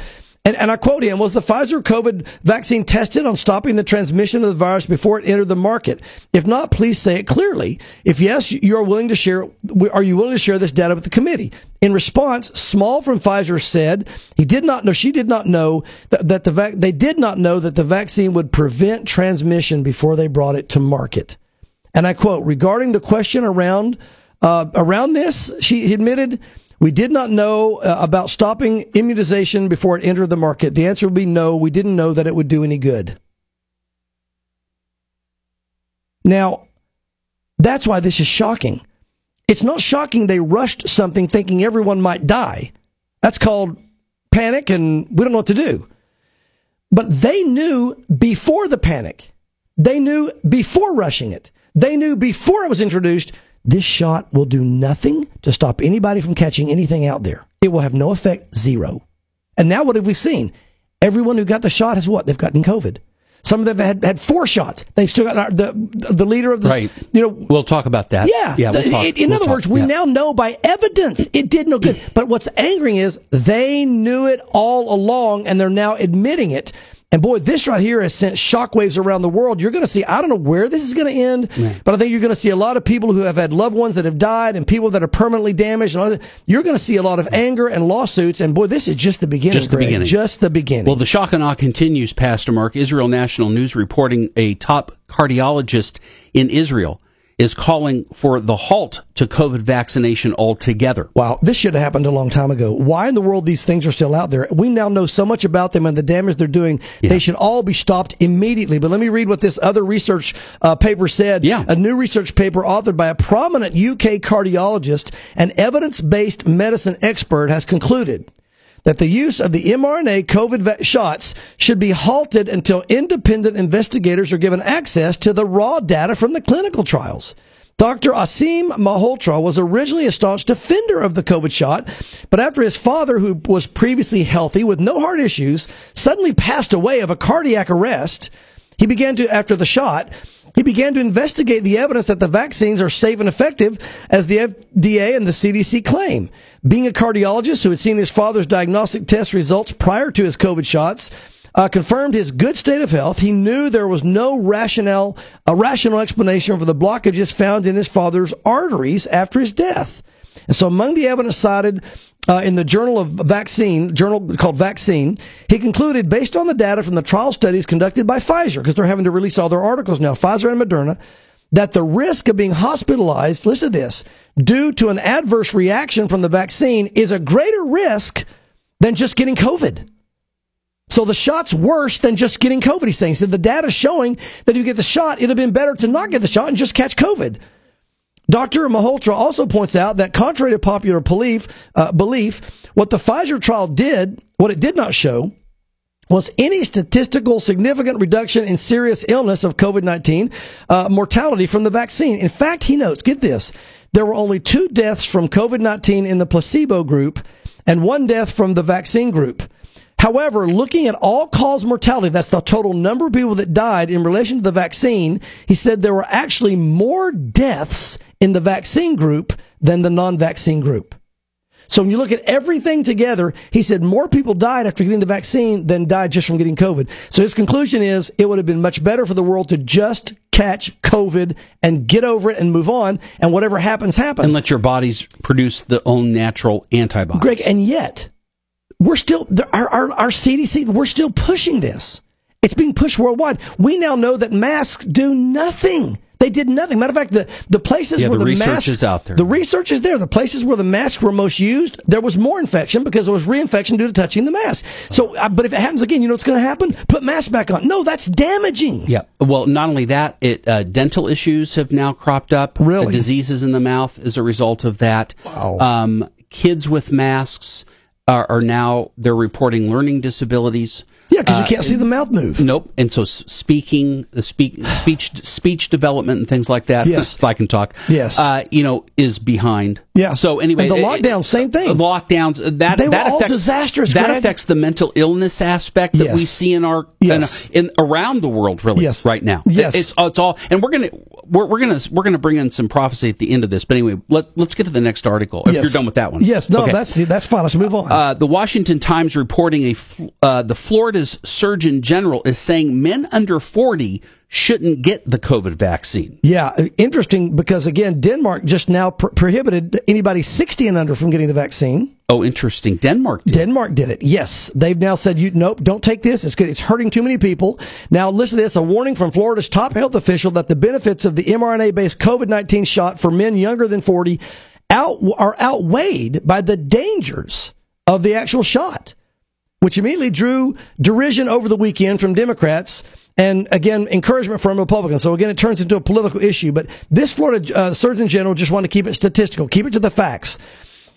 And, and I quote him, was the Pfizer COVID vaccine tested on stopping the transmission of the virus before it entered the market? If not, please say it clearly. If yes, you are willing to share, are you willing to share this data with the committee? In response, Small from Pfizer said he did not know, she did not know that, that the vac, they did not know that the vaccine would prevent transmission before they brought it to market. And I quote, regarding the question around uh, around this, she admitted, we did not know uh, about stopping immunization before it entered the market. The answer would be no, we didn't know that it would do any good. Now, that's why this is shocking. It's not shocking they rushed something thinking everyone might die. That's called panic and we don't know what to do. But they knew before the panic. They knew before rushing it. They knew before it was introduced, this shot will do nothing to stop anybody from catching anything out there. It will have no effect, zero. And now what have we seen? Everyone who got the shot has what? They've gotten COVID. Some of them had, had four shots. They've still got uh, the the leader of the Right. You know, We'll talk about that. yeah. Yeah. We'll talk, in in we'll other talk, words, we yeah. now know by evidence it did no good. But what's angering is they knew it all along and they're now admitting it. And boy, this right here has sent shockwaves around the world. You're going to see, I don't know where this is going to end, but I think you're going to see a lot of people who have had loved ones that have died and people that are permanently damaged. And. You're going to see a lot of anger and lawsuits. And boy, this is just the beginning. Just the Greg. beginning. Just the beginning. Well, the shock and awe continues, Pastor Mark. Israel National News reporting a top cardiologist in Israel is calling for the halt to COVID vaccination altogether. Wow, this should have happened a long time ago. Why in the world these things are still out there? We now know so much about them and the damage they're doing. They should all be stopped immediately. But let me read what this other research uh, paper said. Yeah. A new research paper authored by a prominent UK cardiologist and evidence-based medicine expert has concluded that the use of the mRNA COVID shots should be halted until independent investigators are given access to the raw data from the clinical trials. Dr. Aseem Malhotra was originally a staunch defender of the COVID shot, but after his father, who was previously healthy with no heart issues, suddenly passed away of a cardiac arrest, he began to, after the shot, he began to investigate the evidence that the vaccines are safe and effective as the FDA and the CDC claim. Being a cardiologist who had seen his father's diagnostic test results prior to his COVID shots, uh, confirmed his good state of health. He knew there was no rationale, a rational explanation for the blockages found in his father's arteries after his death. And so among the evidence cited uh, in the Journal of Vaccine, journal called Vaccine, he concluded based on the data from the trial studies conducted by Pfizer, because they're having to release all their articles now, Pfizer and Moderna, that the risk of being hospitalized, listen to this, due to an adverse reaction from the vaccine is a greater risk than just getting COVID. So the shot's worse than just getting COVID, he's saying. He the data's showing that if you get the shot, it'd have been better to not get the shot and just catch COVID. Dr. Malhotra also points out that contrary to popular belief, uh, belief, what the Pfizer trial did, what it did not show, was any statistical significant reduction in serious illness of COVID-19 uh, mortality from the vaccine. In fact, he notes, get this, there were only two deaths from COVID-19 in the placebo group and one death from the vaccine group. However, looking at all cause mortality, that's the total number of people that died in relation to the vaccine, he said there were actually more deaths in the vaccine group than the non-vaccine group. So when you look at everything together, he said more people died after getting the vaccine than died just from getting COVID. So his conclusion is it would have been much better for the world to just catch COVID and get over it and move on, and whatever happens, happens. And let your bodies produce the own natural antibodies. Greg, and yet we're still our, our our CDC. We're still pushing this. It's being pushed worldwide. We now know that masks do nothing. They did nothing. Matter of fact, the, the places Yeah, where the the, research masks, is out there. The research is there. The places where the masks were most used, there was more infection because there was reinfection due to touching the mask. So, uh, but if it happens again, you know what's going to happen? Put masks back on. No, that's damaging. Yeah. Well, not only that, it uh, dental issues have now cropped up. Really? Uh, diseases in the mouth as a result of that. Wow. Um, kids with masks are, are now they're reporting learning disabilities. Yeah, because Uh, you can't see the mouth move. Nope. And so speaking, the speak, speech, speech development and things like that. Yes. If I can talk. Yes. Uh, you know, is behind. Yeah. So anyway, And the it- lockdowns, same thing. The lockdowns. uh, That They were that all affects, disastrous, That Greg. affects the mental illness aspect that we see in our Yes. in, in around the world, really. Yes. Right now. Yes. It's it's all, and we're gonna we're, we're gonna we're gonna bring in some prophecy at the end of this. But anyway, let let's get to the next article. If Yes. you're done with that one. Yes, no, Okay. that's that's fine. Let's move on. Uh, the Washington Times reporting a Fl- uh, the Florida's Surgeon General is saying men under 40 shouldn't get the COVID vaccine. Yeah, interesting because again, Denmark just now pr- prohibited anybody 60 and under from getting the vaccine. Oh, interesting. Denmark did. Denmark did it. Yes, they've now said you nope, don't take this. It's good. It's hurting too many people. Now listen to this: a warning from Florida's top health official that the benefits of the mRNA-based COVID-19 shot for men younger than 40 out are outweighed by the dangers of the actual shot, which immediately drew derision over the weekend from Democrats. And again, encouragement from Republicans. So again, it turns into a political issue. But this Florida uh, Surgeon General just wanted to keep it statistical, keep it to the facts.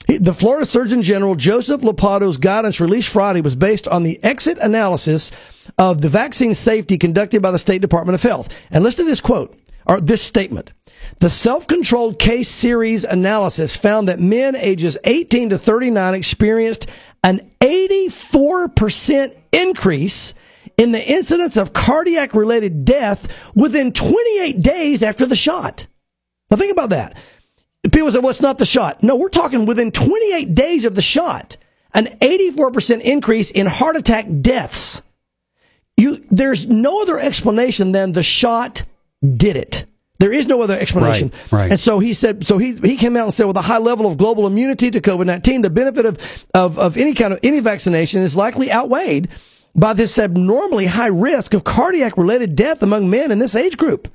The Florida Surgeon General Joseph Ladapo's guidance released Friday was based on the exit analysis of the vaccine safety conducted by the State Department of Health. And listen to this quote, or this statement. The self-controlled case series analysis found that men ages 18 to 39 experienced an 84% increase in the incidence of cardiac related death within 28 days after the shot. Now think about that. People say, well, it's not the shot. No, we're talking within 28 days of the shot, an 84% increase in heart attack deaths. You, there's no other explanation than the shot did it. There is no other explanation. Right, right. And so he said, so he, he came out and said, with a high level of global immunity to COVID-19, the benefit of, of, of any kind of, any vaccination is likely outweighed by this abnormally high risk of cardiac related death among men in this age group.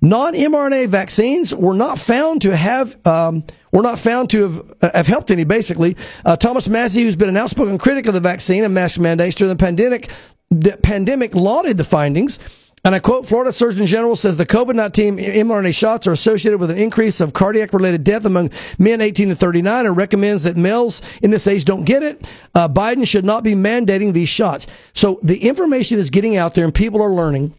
Non-mRNA vaccines were not found to have um, were not found to have, uh, have helped any. Basically, uh, Thomas Massie, who's been an outspoken critic of the vaccine and mask mandates during the pandemic, the pandemic lauded the findings. And I quote, Florida Surgeon General says the COVID-19 mRNA shots are associated with an increase of cardiac related death among men 18 to 39 and recommends that males in this age don't get it. Uh, Biden should not be mandating these shots. So the information is getting out there and people are learning.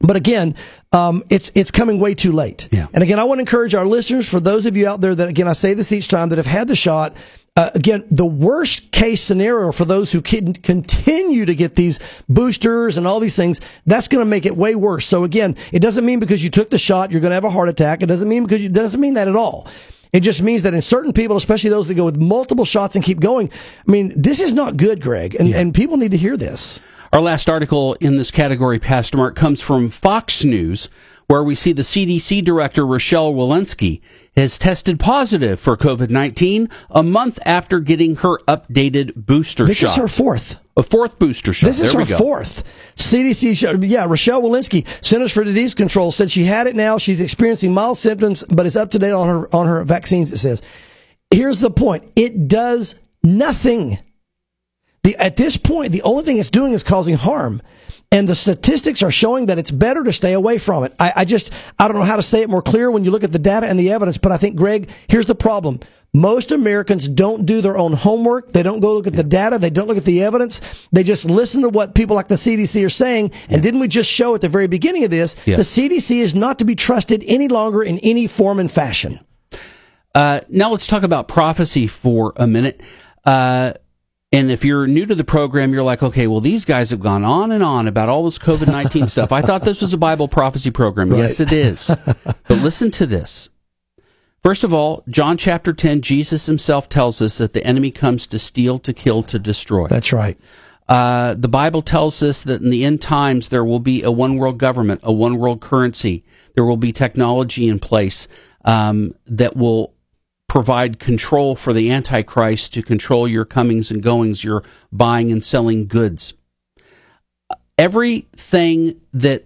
But again, um, it's it's coming way too late. Yeah. And again, I want to encourage our listeners, for those of you out there that again, I say this each time that have had the shot. Uh, again, the worst case scenario for those who can continue to get these boosters and all these things, that's going to make it way worse. So again, it doesn't mean because you took the shot you're going to have a heart attack. It doesn't mean because you it doesn't mean that at all. It just means that in certain people, especially those that go with multiple shots and keep going, I mean, this is not good, Greg, and, and people need to hear this. Our last article in this category, Pastor Mark, comes from Fox News, where we see the CDC director, Rochelle Walensky, has tested positive for COVID 19 a month after getting her updated booster This shot. This is her fourth. a fourth booster shot. This is there her fourth. CDC, yeah, Rochelle Walensky, Centers for Disease Control, said she had it now. She's experiencing mild symptoms, but is up to date on her on her vaccines. It says, here's the point: it does nothing. The at this point, the only thing it's doing is causing harm. And the statistics are showing that it's better to stay away from it. I, I just, I don't know how to say it more clear when you look at the data and the evidence, but I think, Greg, here's the problem. Most Americans don't do their own homework. They don't go look at the data. They don't look at the evidence. They just listen to what people like the CDC are saying. And didn't we just show at the very beginning of this, Yeah. the CDC is not to be trusted any longer in any form and fashion. Uh, now let's talk about prophecy for a minute. Uh, And if you're new to the program, you're like, okay, well, these guys have gone on and on about all this COVID 19 stuff. I thought this was a Bible prophecy program. Yes, it is. but listen to this. First of all, John chapter 10, Jesus himself tells us that the enemy comes to steal, to kill, to destroy. That's right. Uh, the Bible tells us that in the end times there will be a one world government, a one world currency. There will be technology in place um, that will provide control for the Antichrist to control your comings and goings, your buying and selling goods. Everything that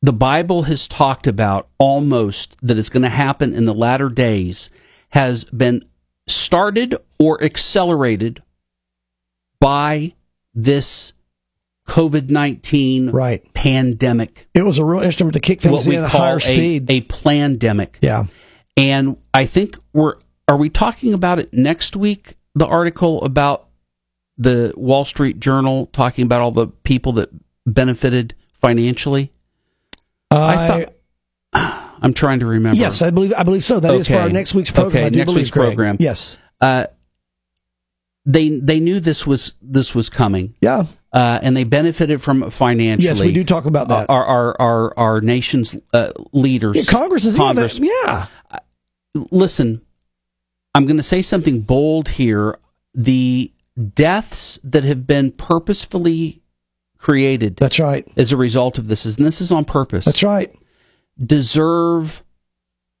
the Bible has talked about almost that is going to happen in the latter days has been started or accelerated by this COVID 19 Right. pandemic. It was a real instrument to kick things What in at higher a, speed. a pandemic. yeah. And I think we're, are we talking about it next week? The article about the Wall Street Journal talking about all the people that benefited financially? I thought, I'm trying to remember. Yes, I believe I believe so. That is for our next week's program. Okay, next believe, week's Greg. program. Yes. Uh, they they knew this was this was coming, Yeah. uh, and they benefited from it financially. Yes, we do talk about that. Our our our, our nation's uh, leaders, Yeah, Congress is Congress. Yeah, yeah. listen, I'm going to say something bold here. The deaths that have been purposefully created That's right. as a result of this, and this is on purpose, That's right. deserve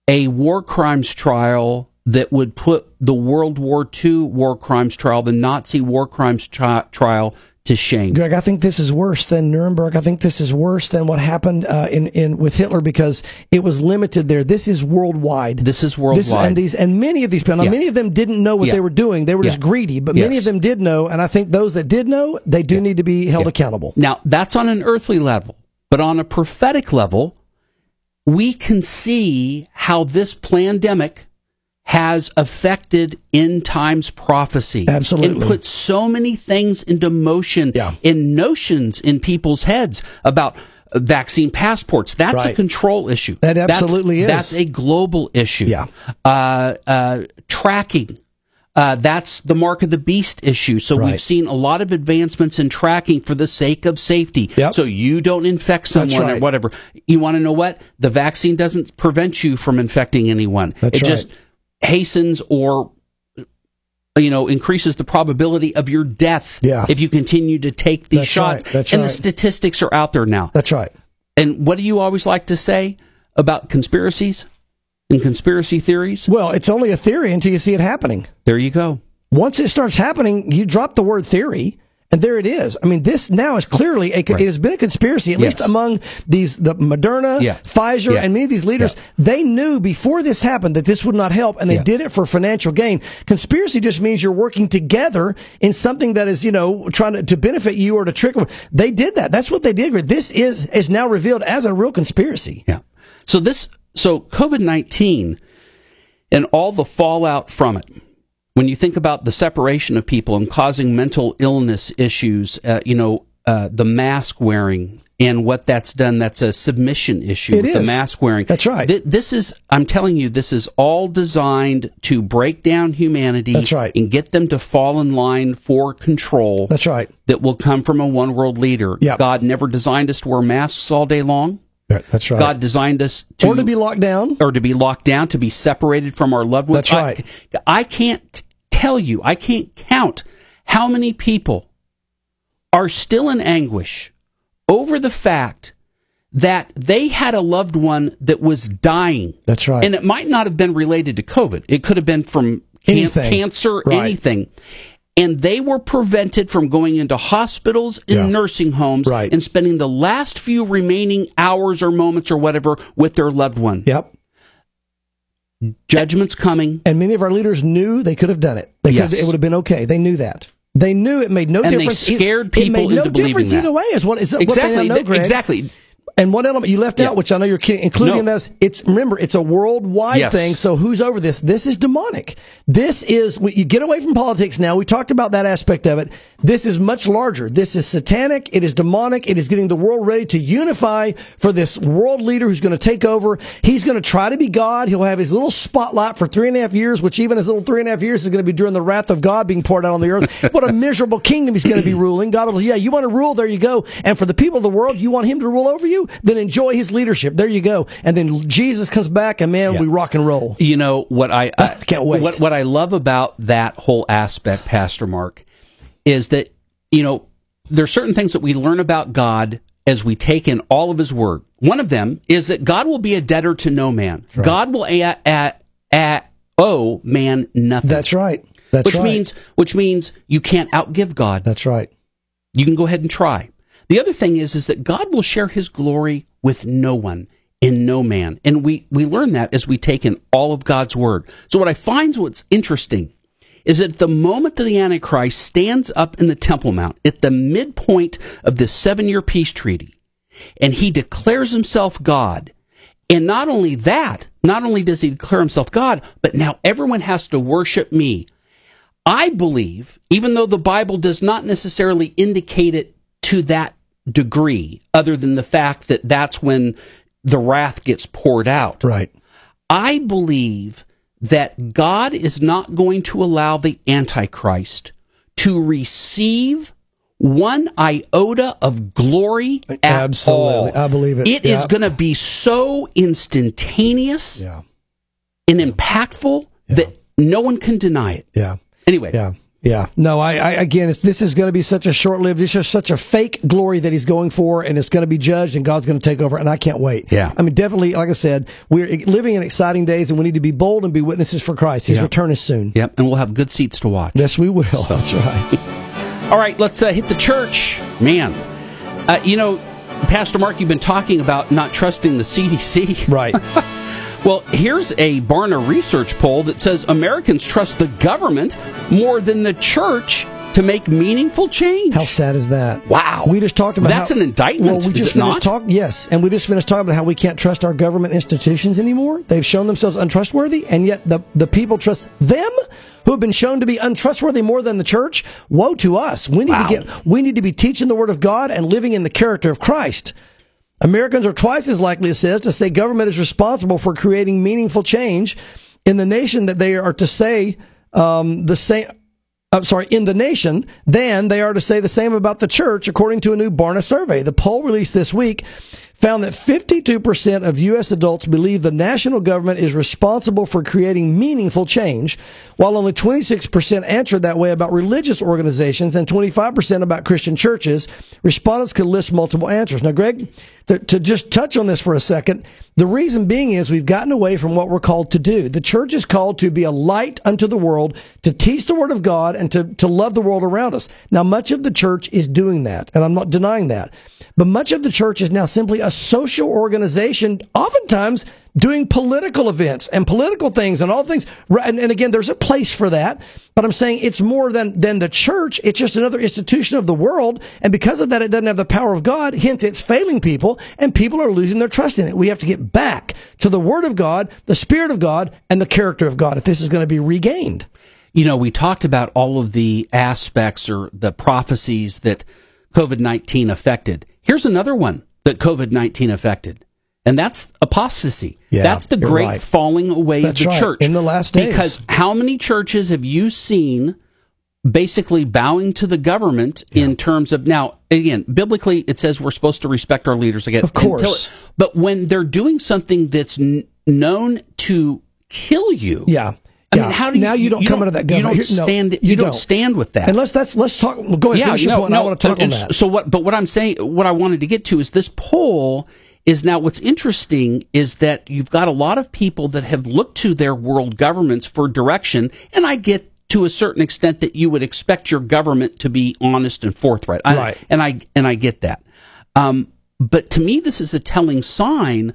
a war crimes trial that would put the World War II war crimes trial, the Nazi war crimes tri- trial, to shame. Greg, I think this is worse than Nuremberg. I think this is worse than what happened uh, in in with Hitler because it was limited there. This is worldwide. This is This, worldwide. and these and many of these people. Yeah. many of them didn't know what Yeah. they were doing. They were just greedy. But many of them did know, and I think those that did know, they do need to be held accountable. Now, that's on an earthly level, but on a prophetic level, we can see how this pandemic has affected end times prophecy. Absolutely. It put so many things into motion Yeah. in notions in people's heads about uh, vaccine passports. That's a control issue. That That's- absolutely is. That's a global issue. Yeah. Uh, uh, tracking. Uh, that's the mark of the beast issue. So Right. we've seen a lot of advancements in tracking for the sake of safety. Yep. So you don't infect someone or whatever. You want to know what? The vaccine doesn't prevent you from infecting anyone. That's it just hastens or you know increases the probability of your death Yeah. if you continue to take these That's shots. right. And right. the statistics are out there now. That's right. And what do you always like to say about conspiracies and conspiracy theories? Well, it's only a theory until you see it happening. There you go. Once it starts happening, you drop the word theory, and there it is. I mean, this now is clearly a, it has been a conspiracy, at Yes. least among these the Moderna, Yeah. Pfizer, Yeah. and many of these leaders. They knew before this happened that this would not help, and they Yeah. did it for financial gain. Conspiracy just means you're working together in something that is, you know, trying to, to benefit you or to trick. Them. They did that. That's what they did. This is is now revealed as a real conspiracy. Yeah. So this, so COVID nineteen, and all the fallout from it. When you think about the separation of people and causing mental illness issues, uh, you know, uh, the mask wearing and what that's done, that's a submission issue It with the mask wearing. That's right. Th- this is, I'm telling you, this is all designed to break down humanity That's right. and get them to fall in line for control That's right. that will come from a one world leader. Yeah. God never designed us to wear masks all day long. That's right. God designed us to, or to be locked down. or to be locked down, to be separated from our loved ones. That's right. I, I can't tell you, I can't count how many people are still in anguish over the fact that they had a loved one that was dying. That's right. And it might not have been related to COVID. It could have been from can- Anything. cancer, Right. anything. And they were prevented from going into hospitals and Yeah. nursing homes Right. and spending the last few remaining hours or moments or whatever with their loved one. Yep. Judgment's coming. And many of our leaders knew they could have done it. They Yes. it would have been okay. They knew that. They knew it made no difference. And they difference. scared it people made no difference that. either way. Is what is Exactly. What they know, Greg. exactly. And one element you left Yeah. out, which I know you're including No. in this, it's remember it's a worldwide Yes. thing. So who's over this? This is demonic. This is you get away from politics now. We talked about that aspect of it. This is much larger. This is satanic. It is demonic. It is getting the world ready to unify for this world leader who's going to take over. He's going to try to be God. He'll have his little spotlight for three and a half years, which even his little three and a half years is going to be during the wrath of God being poured out on the earth. what a miserable kingdom he's going to be ruling. God will, yeah, you want to rule, there you go. And for the people of the world, you want him to rule over you, then enjoy his leadership. There you go. And then Jesus comes back, and man, we rock and roll. You know what I, I Can't wait. What what I love about that whole aspect, Pastor Mark, is that you know there's certain things that we learn about God as we take in all of His Word. One of them is that God will be a debtor to no man. God will a, a, a, owe man nothing. That's right. That's right. which right. means which means you can't outgive God. that's right. You can go ahead and try. The other thing is is that God will share his glory with no one in no man. And we we learn that as we take in all of God's word. So what I find what's interesting is that the moment that the Antichrist stands up in the Temple Mount at the midpoint of this seven year peace treaty, and he declares himself God. And not only that, not only does he declare himself God, but now everyone has to worship me. I believe, even though the Bible does not necessarily indicate it to that degree, other than the fact that that's when the wrath gets poured out. Right. I believe that God is not going to allow the Antichrist to receive one iota of glory at Absolutely. all. I believe it. It is Yeah. going to be so instantaneous Yeah. and impactful that no one can deny it. Yeah. Anyway, Yeah. Yeah. No, I, I again, it's, this is going to be such a short lived, it's just such a fake glory that he's going for, and it's going to be judged, and God's going to take over, and I can't wait. Yeah. I mean, definitely, like I said, we're living in exciting days, and we need to be bold and be witnesses for Christ. His return is soon. Yep, and we'll have good seats to watch. Yes, we will. That's right. All right, let's uh, hit the church. Man, uh, you know, Pastor Mark, you've been talking about not trusting the CDC. Right. Well, here's a Barna research poll that says Americans trust the government more than the church to make meaningful change. How sad is that? Wow. We just talked about That's how- an indictment, Well, we just finished not? talk- yes, and we just finished talking about how we can't trust our government institutions anymore. They've shown themselves untrustworthy, and yet the the people trust them, who have been shown to be untrustworthy more than the church. Woe to us! We need Wow. to get we need to be teaching the word of God and living in the character of Christ. Americans are twice as likely, it says, to say government is responsible for creating meaningful change in the nation that they are to say um, the same. I'm sorry, in the nation, than they are to say the same about the church, according to a new Barna survey. The poll released this week found that 52% of U.S. adults believe the national government is responsible for creating meaningful change, while only 26% answered that way about religious organizations and 25% about Christian churches. Respondents could list multiple answers. Now, Greg, to, to just touch on this for a second, the reason being is we've gotten away from what we're called to do. The church is called to be a light unto the world, to teach the word of God, and to, to love the world around us. Now, much of the church is doing that, and I'm not denying that. But much of the church is now simply a social organization, oftentimes doing political events and political things and all things. And, and again, there's a place for that. But I'm saying it's more than, than the church. It's just another institution of the world. And because of that, it doesn't have the power of God. Hence, it's failing people and people are losing their trust in it. We have to get back to the word of God, the spirit of God, and the character of God if this is going to be regained. You know, we talked about all of the aspects or the prophecies that COVID 19 affected. Here's another one that COVID 19 affected. And that's apostasy. Yeah, that's the great right. falling away That's of the right, church. in the last days. Because how many churches have you seen basically bowing to the government in terms of now again biblically it says we're supposed to respect our leaders again Of course. until- but when they're doing something that's n- known to kill you Yeah. I yeah. mean, how do you now you don't you come don't- into that you don't Here- no, stand you, don't, stand with that Unless that's let's talk. well, Go ahead. your point. and I want to talk on that. So what? But what I'm saying, what I wanted to get to is this poll is now. What's interesting is that you've got a lot of people that have looked to their world governments for direction, and I get to a certain extent that you would expect your government to be honest and forthright. I- Right. and I and I get that. Um, but to me, this is a telling sign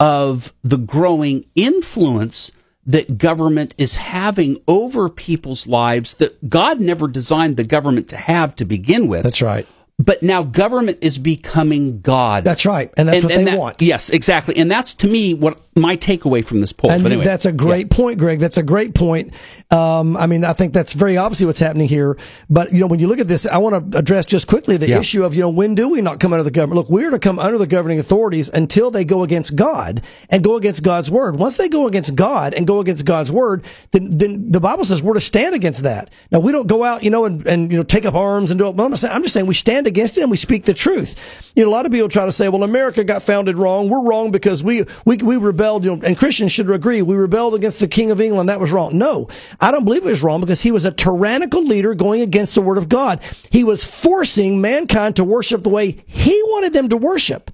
of the growing influence that government is having over people's lives that God never designed the government to have to begin with. That's right. But now government is becoming God. That's right, and that's what they that- want. Yes, exactly, and that's to me what my takeaway from this poll. And but anyway, that's a great point, Greg. That's a great point. Um, I mean, I think that's very obviously what's happening here. But you know, when you look at this, I want to address just quickly the Yeah. issue of you know when do we not come under the government? Look, we're to come under the governing authorities until they go against God and go against God's word. Once they go against God and go against God's word, then then the Bible says we're to stand against that. Now we don't go out, you know, and, and you know take up arms and do it. But I'm, saying, I'm just saying we stand against it and we speak the truth. You know, a lot of people try to say, well, America got founded wrong. We're wrong because we we we rebelled. You know, and Christians should agree we rebelled against the King of England. That was wrong. No, I don't believe it was wrong because he was a tyrannical leader going against the word of God. He was forcing mankind to worship the way he wanted them to worship.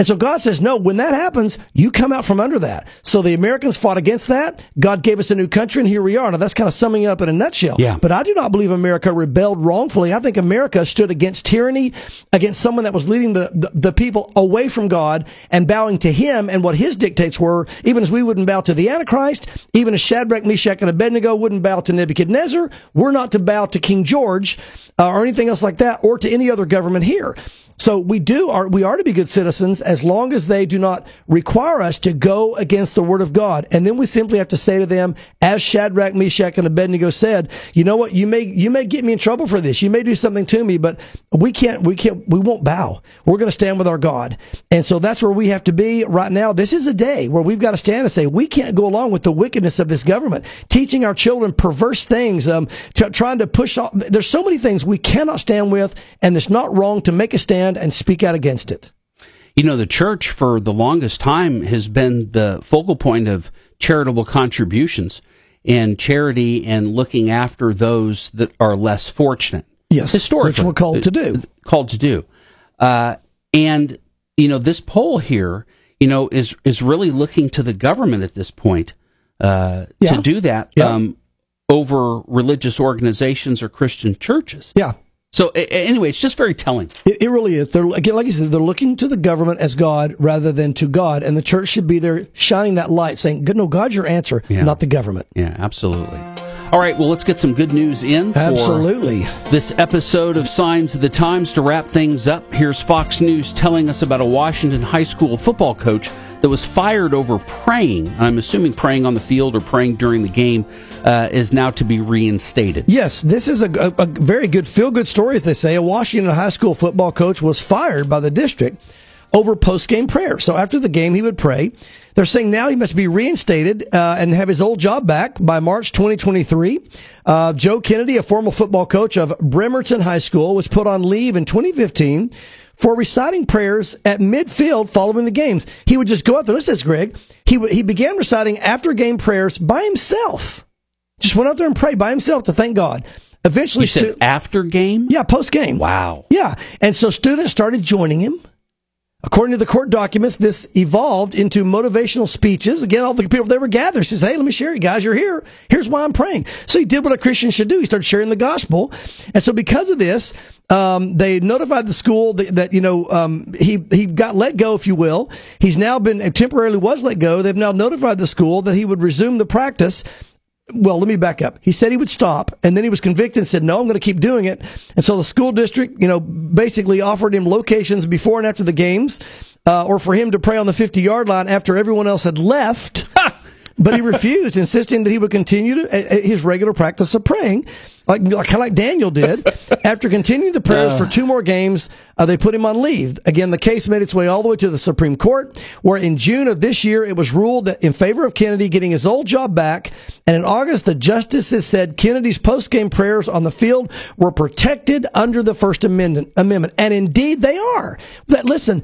And so God says, no, when that happens, you come out from under that. So the Americans fought against that. God gave us a new country and here we are. Now that's kind of summing up in a nutshell. Yeah. But I do not believe America rebelled wrongfully. I think America stood against tyranny, against someone that was leading the, the, the people away from God and bowing to him and what his dictates were, even as we wouldn't bow to the Antichrist, even as Shadrach, Meshach, and Abednego wouldn't bow to Nebuchadnezzar. We're not to bow to King George uh, or anything else like that or to any other government here. So we do are we are to be good citizens as long as they do not require us to go against the word of God. And then we simply have to say to them, as Shadrach, Meshach, and Abednego said, you know what, you may you may get me in trouble for this. You may do something to me, but we can't we can't we won't bow. We're going to stand with our God. And so that's where we have to be right now. This is a day where we've got to stand and say we can't go along with the wickedness of this government, teaching our children perverse things, um, t- trying to push off. There's so many things we cannot stand with, and it's not wrong to make a stand and speak out against it. You know, the church for the longest time has been the focal point of charitable contributions and charity and looking after those that are less fortunate. Yes, historically, which we're called to do. Called to do, uh, and you know, this poll here, you know, is is really looking to the government at this point uh, Yeah. to do that Yeah. um, over religious organizations or Christian churches. Yeah. So anyway, it's just very telling. It, it really is. They're again, like you said, they're looking to the government as God rather than to God, and the church should be there shining that light, saying, "Good, no, God's your answer, Yeah. not the government." Yeah, absolutely. All right, well, let's get some good news in for Absolutely. this episode of Signs of the Times to wrap things up. Here's Fox News telling us about a Washington high school football coach that was fired over praying. I'm assuming praying on the field or praying during the game uh, is now to be reinstated. Yes, this is a, a, a very good feel good story, as they say. A Washington high school football coach was fired by the district over post game prayer. So after the game, he would pray. They're saying now he must be reinstated uh, and have his old job back by March 2023. Uh, Joe Kennedy, a former football coach of Bremerton High School, was put on leave in 2015 for reciting prayers at midfield following the games. He would just go out there. Listen to this, Greg. He, would- he began reciting after game prayers by himself. Just went out there and prayed by himself to thank God. Eventually, You said stu- after game? yeah, post game. Wow. Yeah. And so students started joining him. According to the court documents, this evolved into motivational speeches. Again, all the people that were gathered says, Hey, let me share you guys. You're here. Here's why I'm praying. So he did what a Christian should do. He started sharing the gospel. And so because of this, um, they notified the school that, that you know, um, he, he got let go, if you will. He's now been temporarily was let go. They've now notified the school that he would resume the practice well, let me back up. He said he would stop, and then he was convicted and said, "No, I'm going to keep doing it." And so the school district, you know, basically offered him locations before and after the games, uh, or for him to pray on the 50 yard line after everyone else had left. But he refused, insisting that he would continue to, uh, uh, his regular practice of praying, like, like like Daniel did. After continuing the prayers for two more games, uh, they put him on leave. Again, the case made its way all the way to the Supreme Court, where in June of this year it was ruled that in favor of Kennedy getting his old job back. And in August, the justices said Kennedy's post-game prayers on the field were protected under the First Amendment. Amendment, and indeed they are. That listen.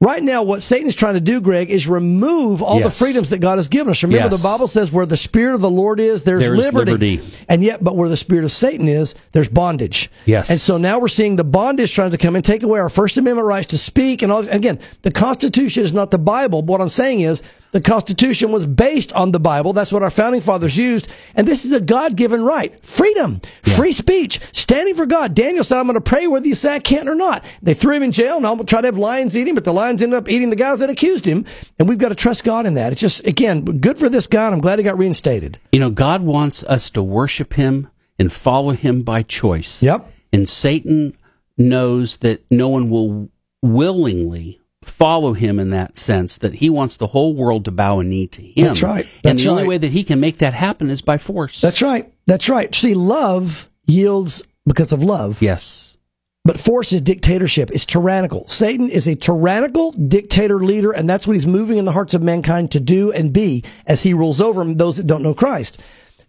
Right now, what Satan is trying to do, Greg, is remove all Yes. the freedoms that God has given us. Remember, Yes. the Bible says, "Where the Spirit of the Lord is, there's, There's liberty. liberty. And yet, but where the Spirit of Satan is, there's bondage. Yes. And so now we're seeing the bondage trying to come and take away our First Amendment rights to speak and all. Again, the Constitution is not the Bible. But what I'm saying is the Constitution was based on the Bible. That's what our founding fathers used. And this is a God given right. Freedom, free speech, standing for God. Daniel said, I'm going to pray whether you say I can't or not. They threw him in jail and almost tried to have lions eat him, but the lions ended up eating the guys that accused him. And we've got to trust God in that. It's just, again, good for this guy. and I'm glad he got reinstated. You know, God wants us to worship Him and follow Him by choice. Yep. And Satan knows that no one will willingly follow him in that sense that he wants the whole world to bow a knee to him. That's right. and That's the only way that he can make that happen is by force. That's right. That's right. See, love yields because of love. Yes. But force is dictatorship. It's tyrannical. Satan is a tyrannical dictator leader, and that's what he's moving in the hearts of mankind to do and be as he rules over them, those that don't know Christ.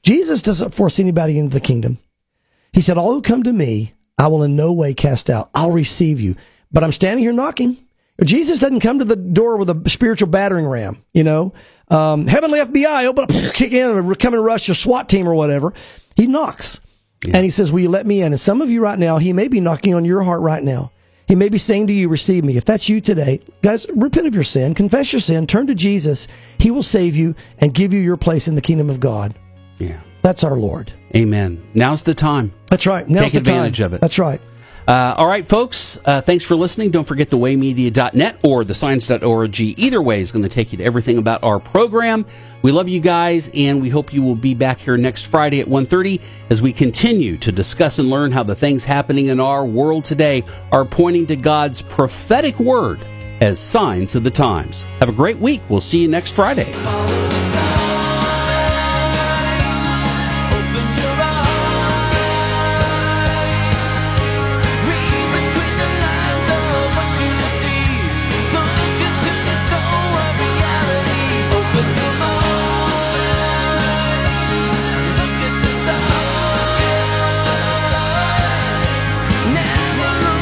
Jesus doesn't force anybody into the kingdom. He said, All who come to me, I will in no way cast out. I'll receive you. But I'm standing here knocking. Jesus doesn't come to the door with a spiritual battering ram, you know. Um, heavenly FBI, open up, kick in, come and rush your SWAT team or whatever. He knocks. And he says, Will you let me in? And some of you right now, he may be knocking on your heart right now. He may be saying to you, Receive me. If that's you today, guys, repent of your sin, confess your sin, turn to Jesus. He will save you and give you your place in the kingdom of God. Yeah. That's our Lord. Amen. Now's the time. That's right. Now's Take the time. advantage of it. That's right. Uh, all right, folks. Uh, thanks for listening. Don't forget thewaymedia.net or thescience.org. Either way is going to take you to everything about our program. We love you guys, and we hope you will be back here next Friday at 1.30 as we continue to discuss and learn how the things happening in our world today are pointing to God's prophetic word as signs of the times. Have a great week. We'll see you next Friday.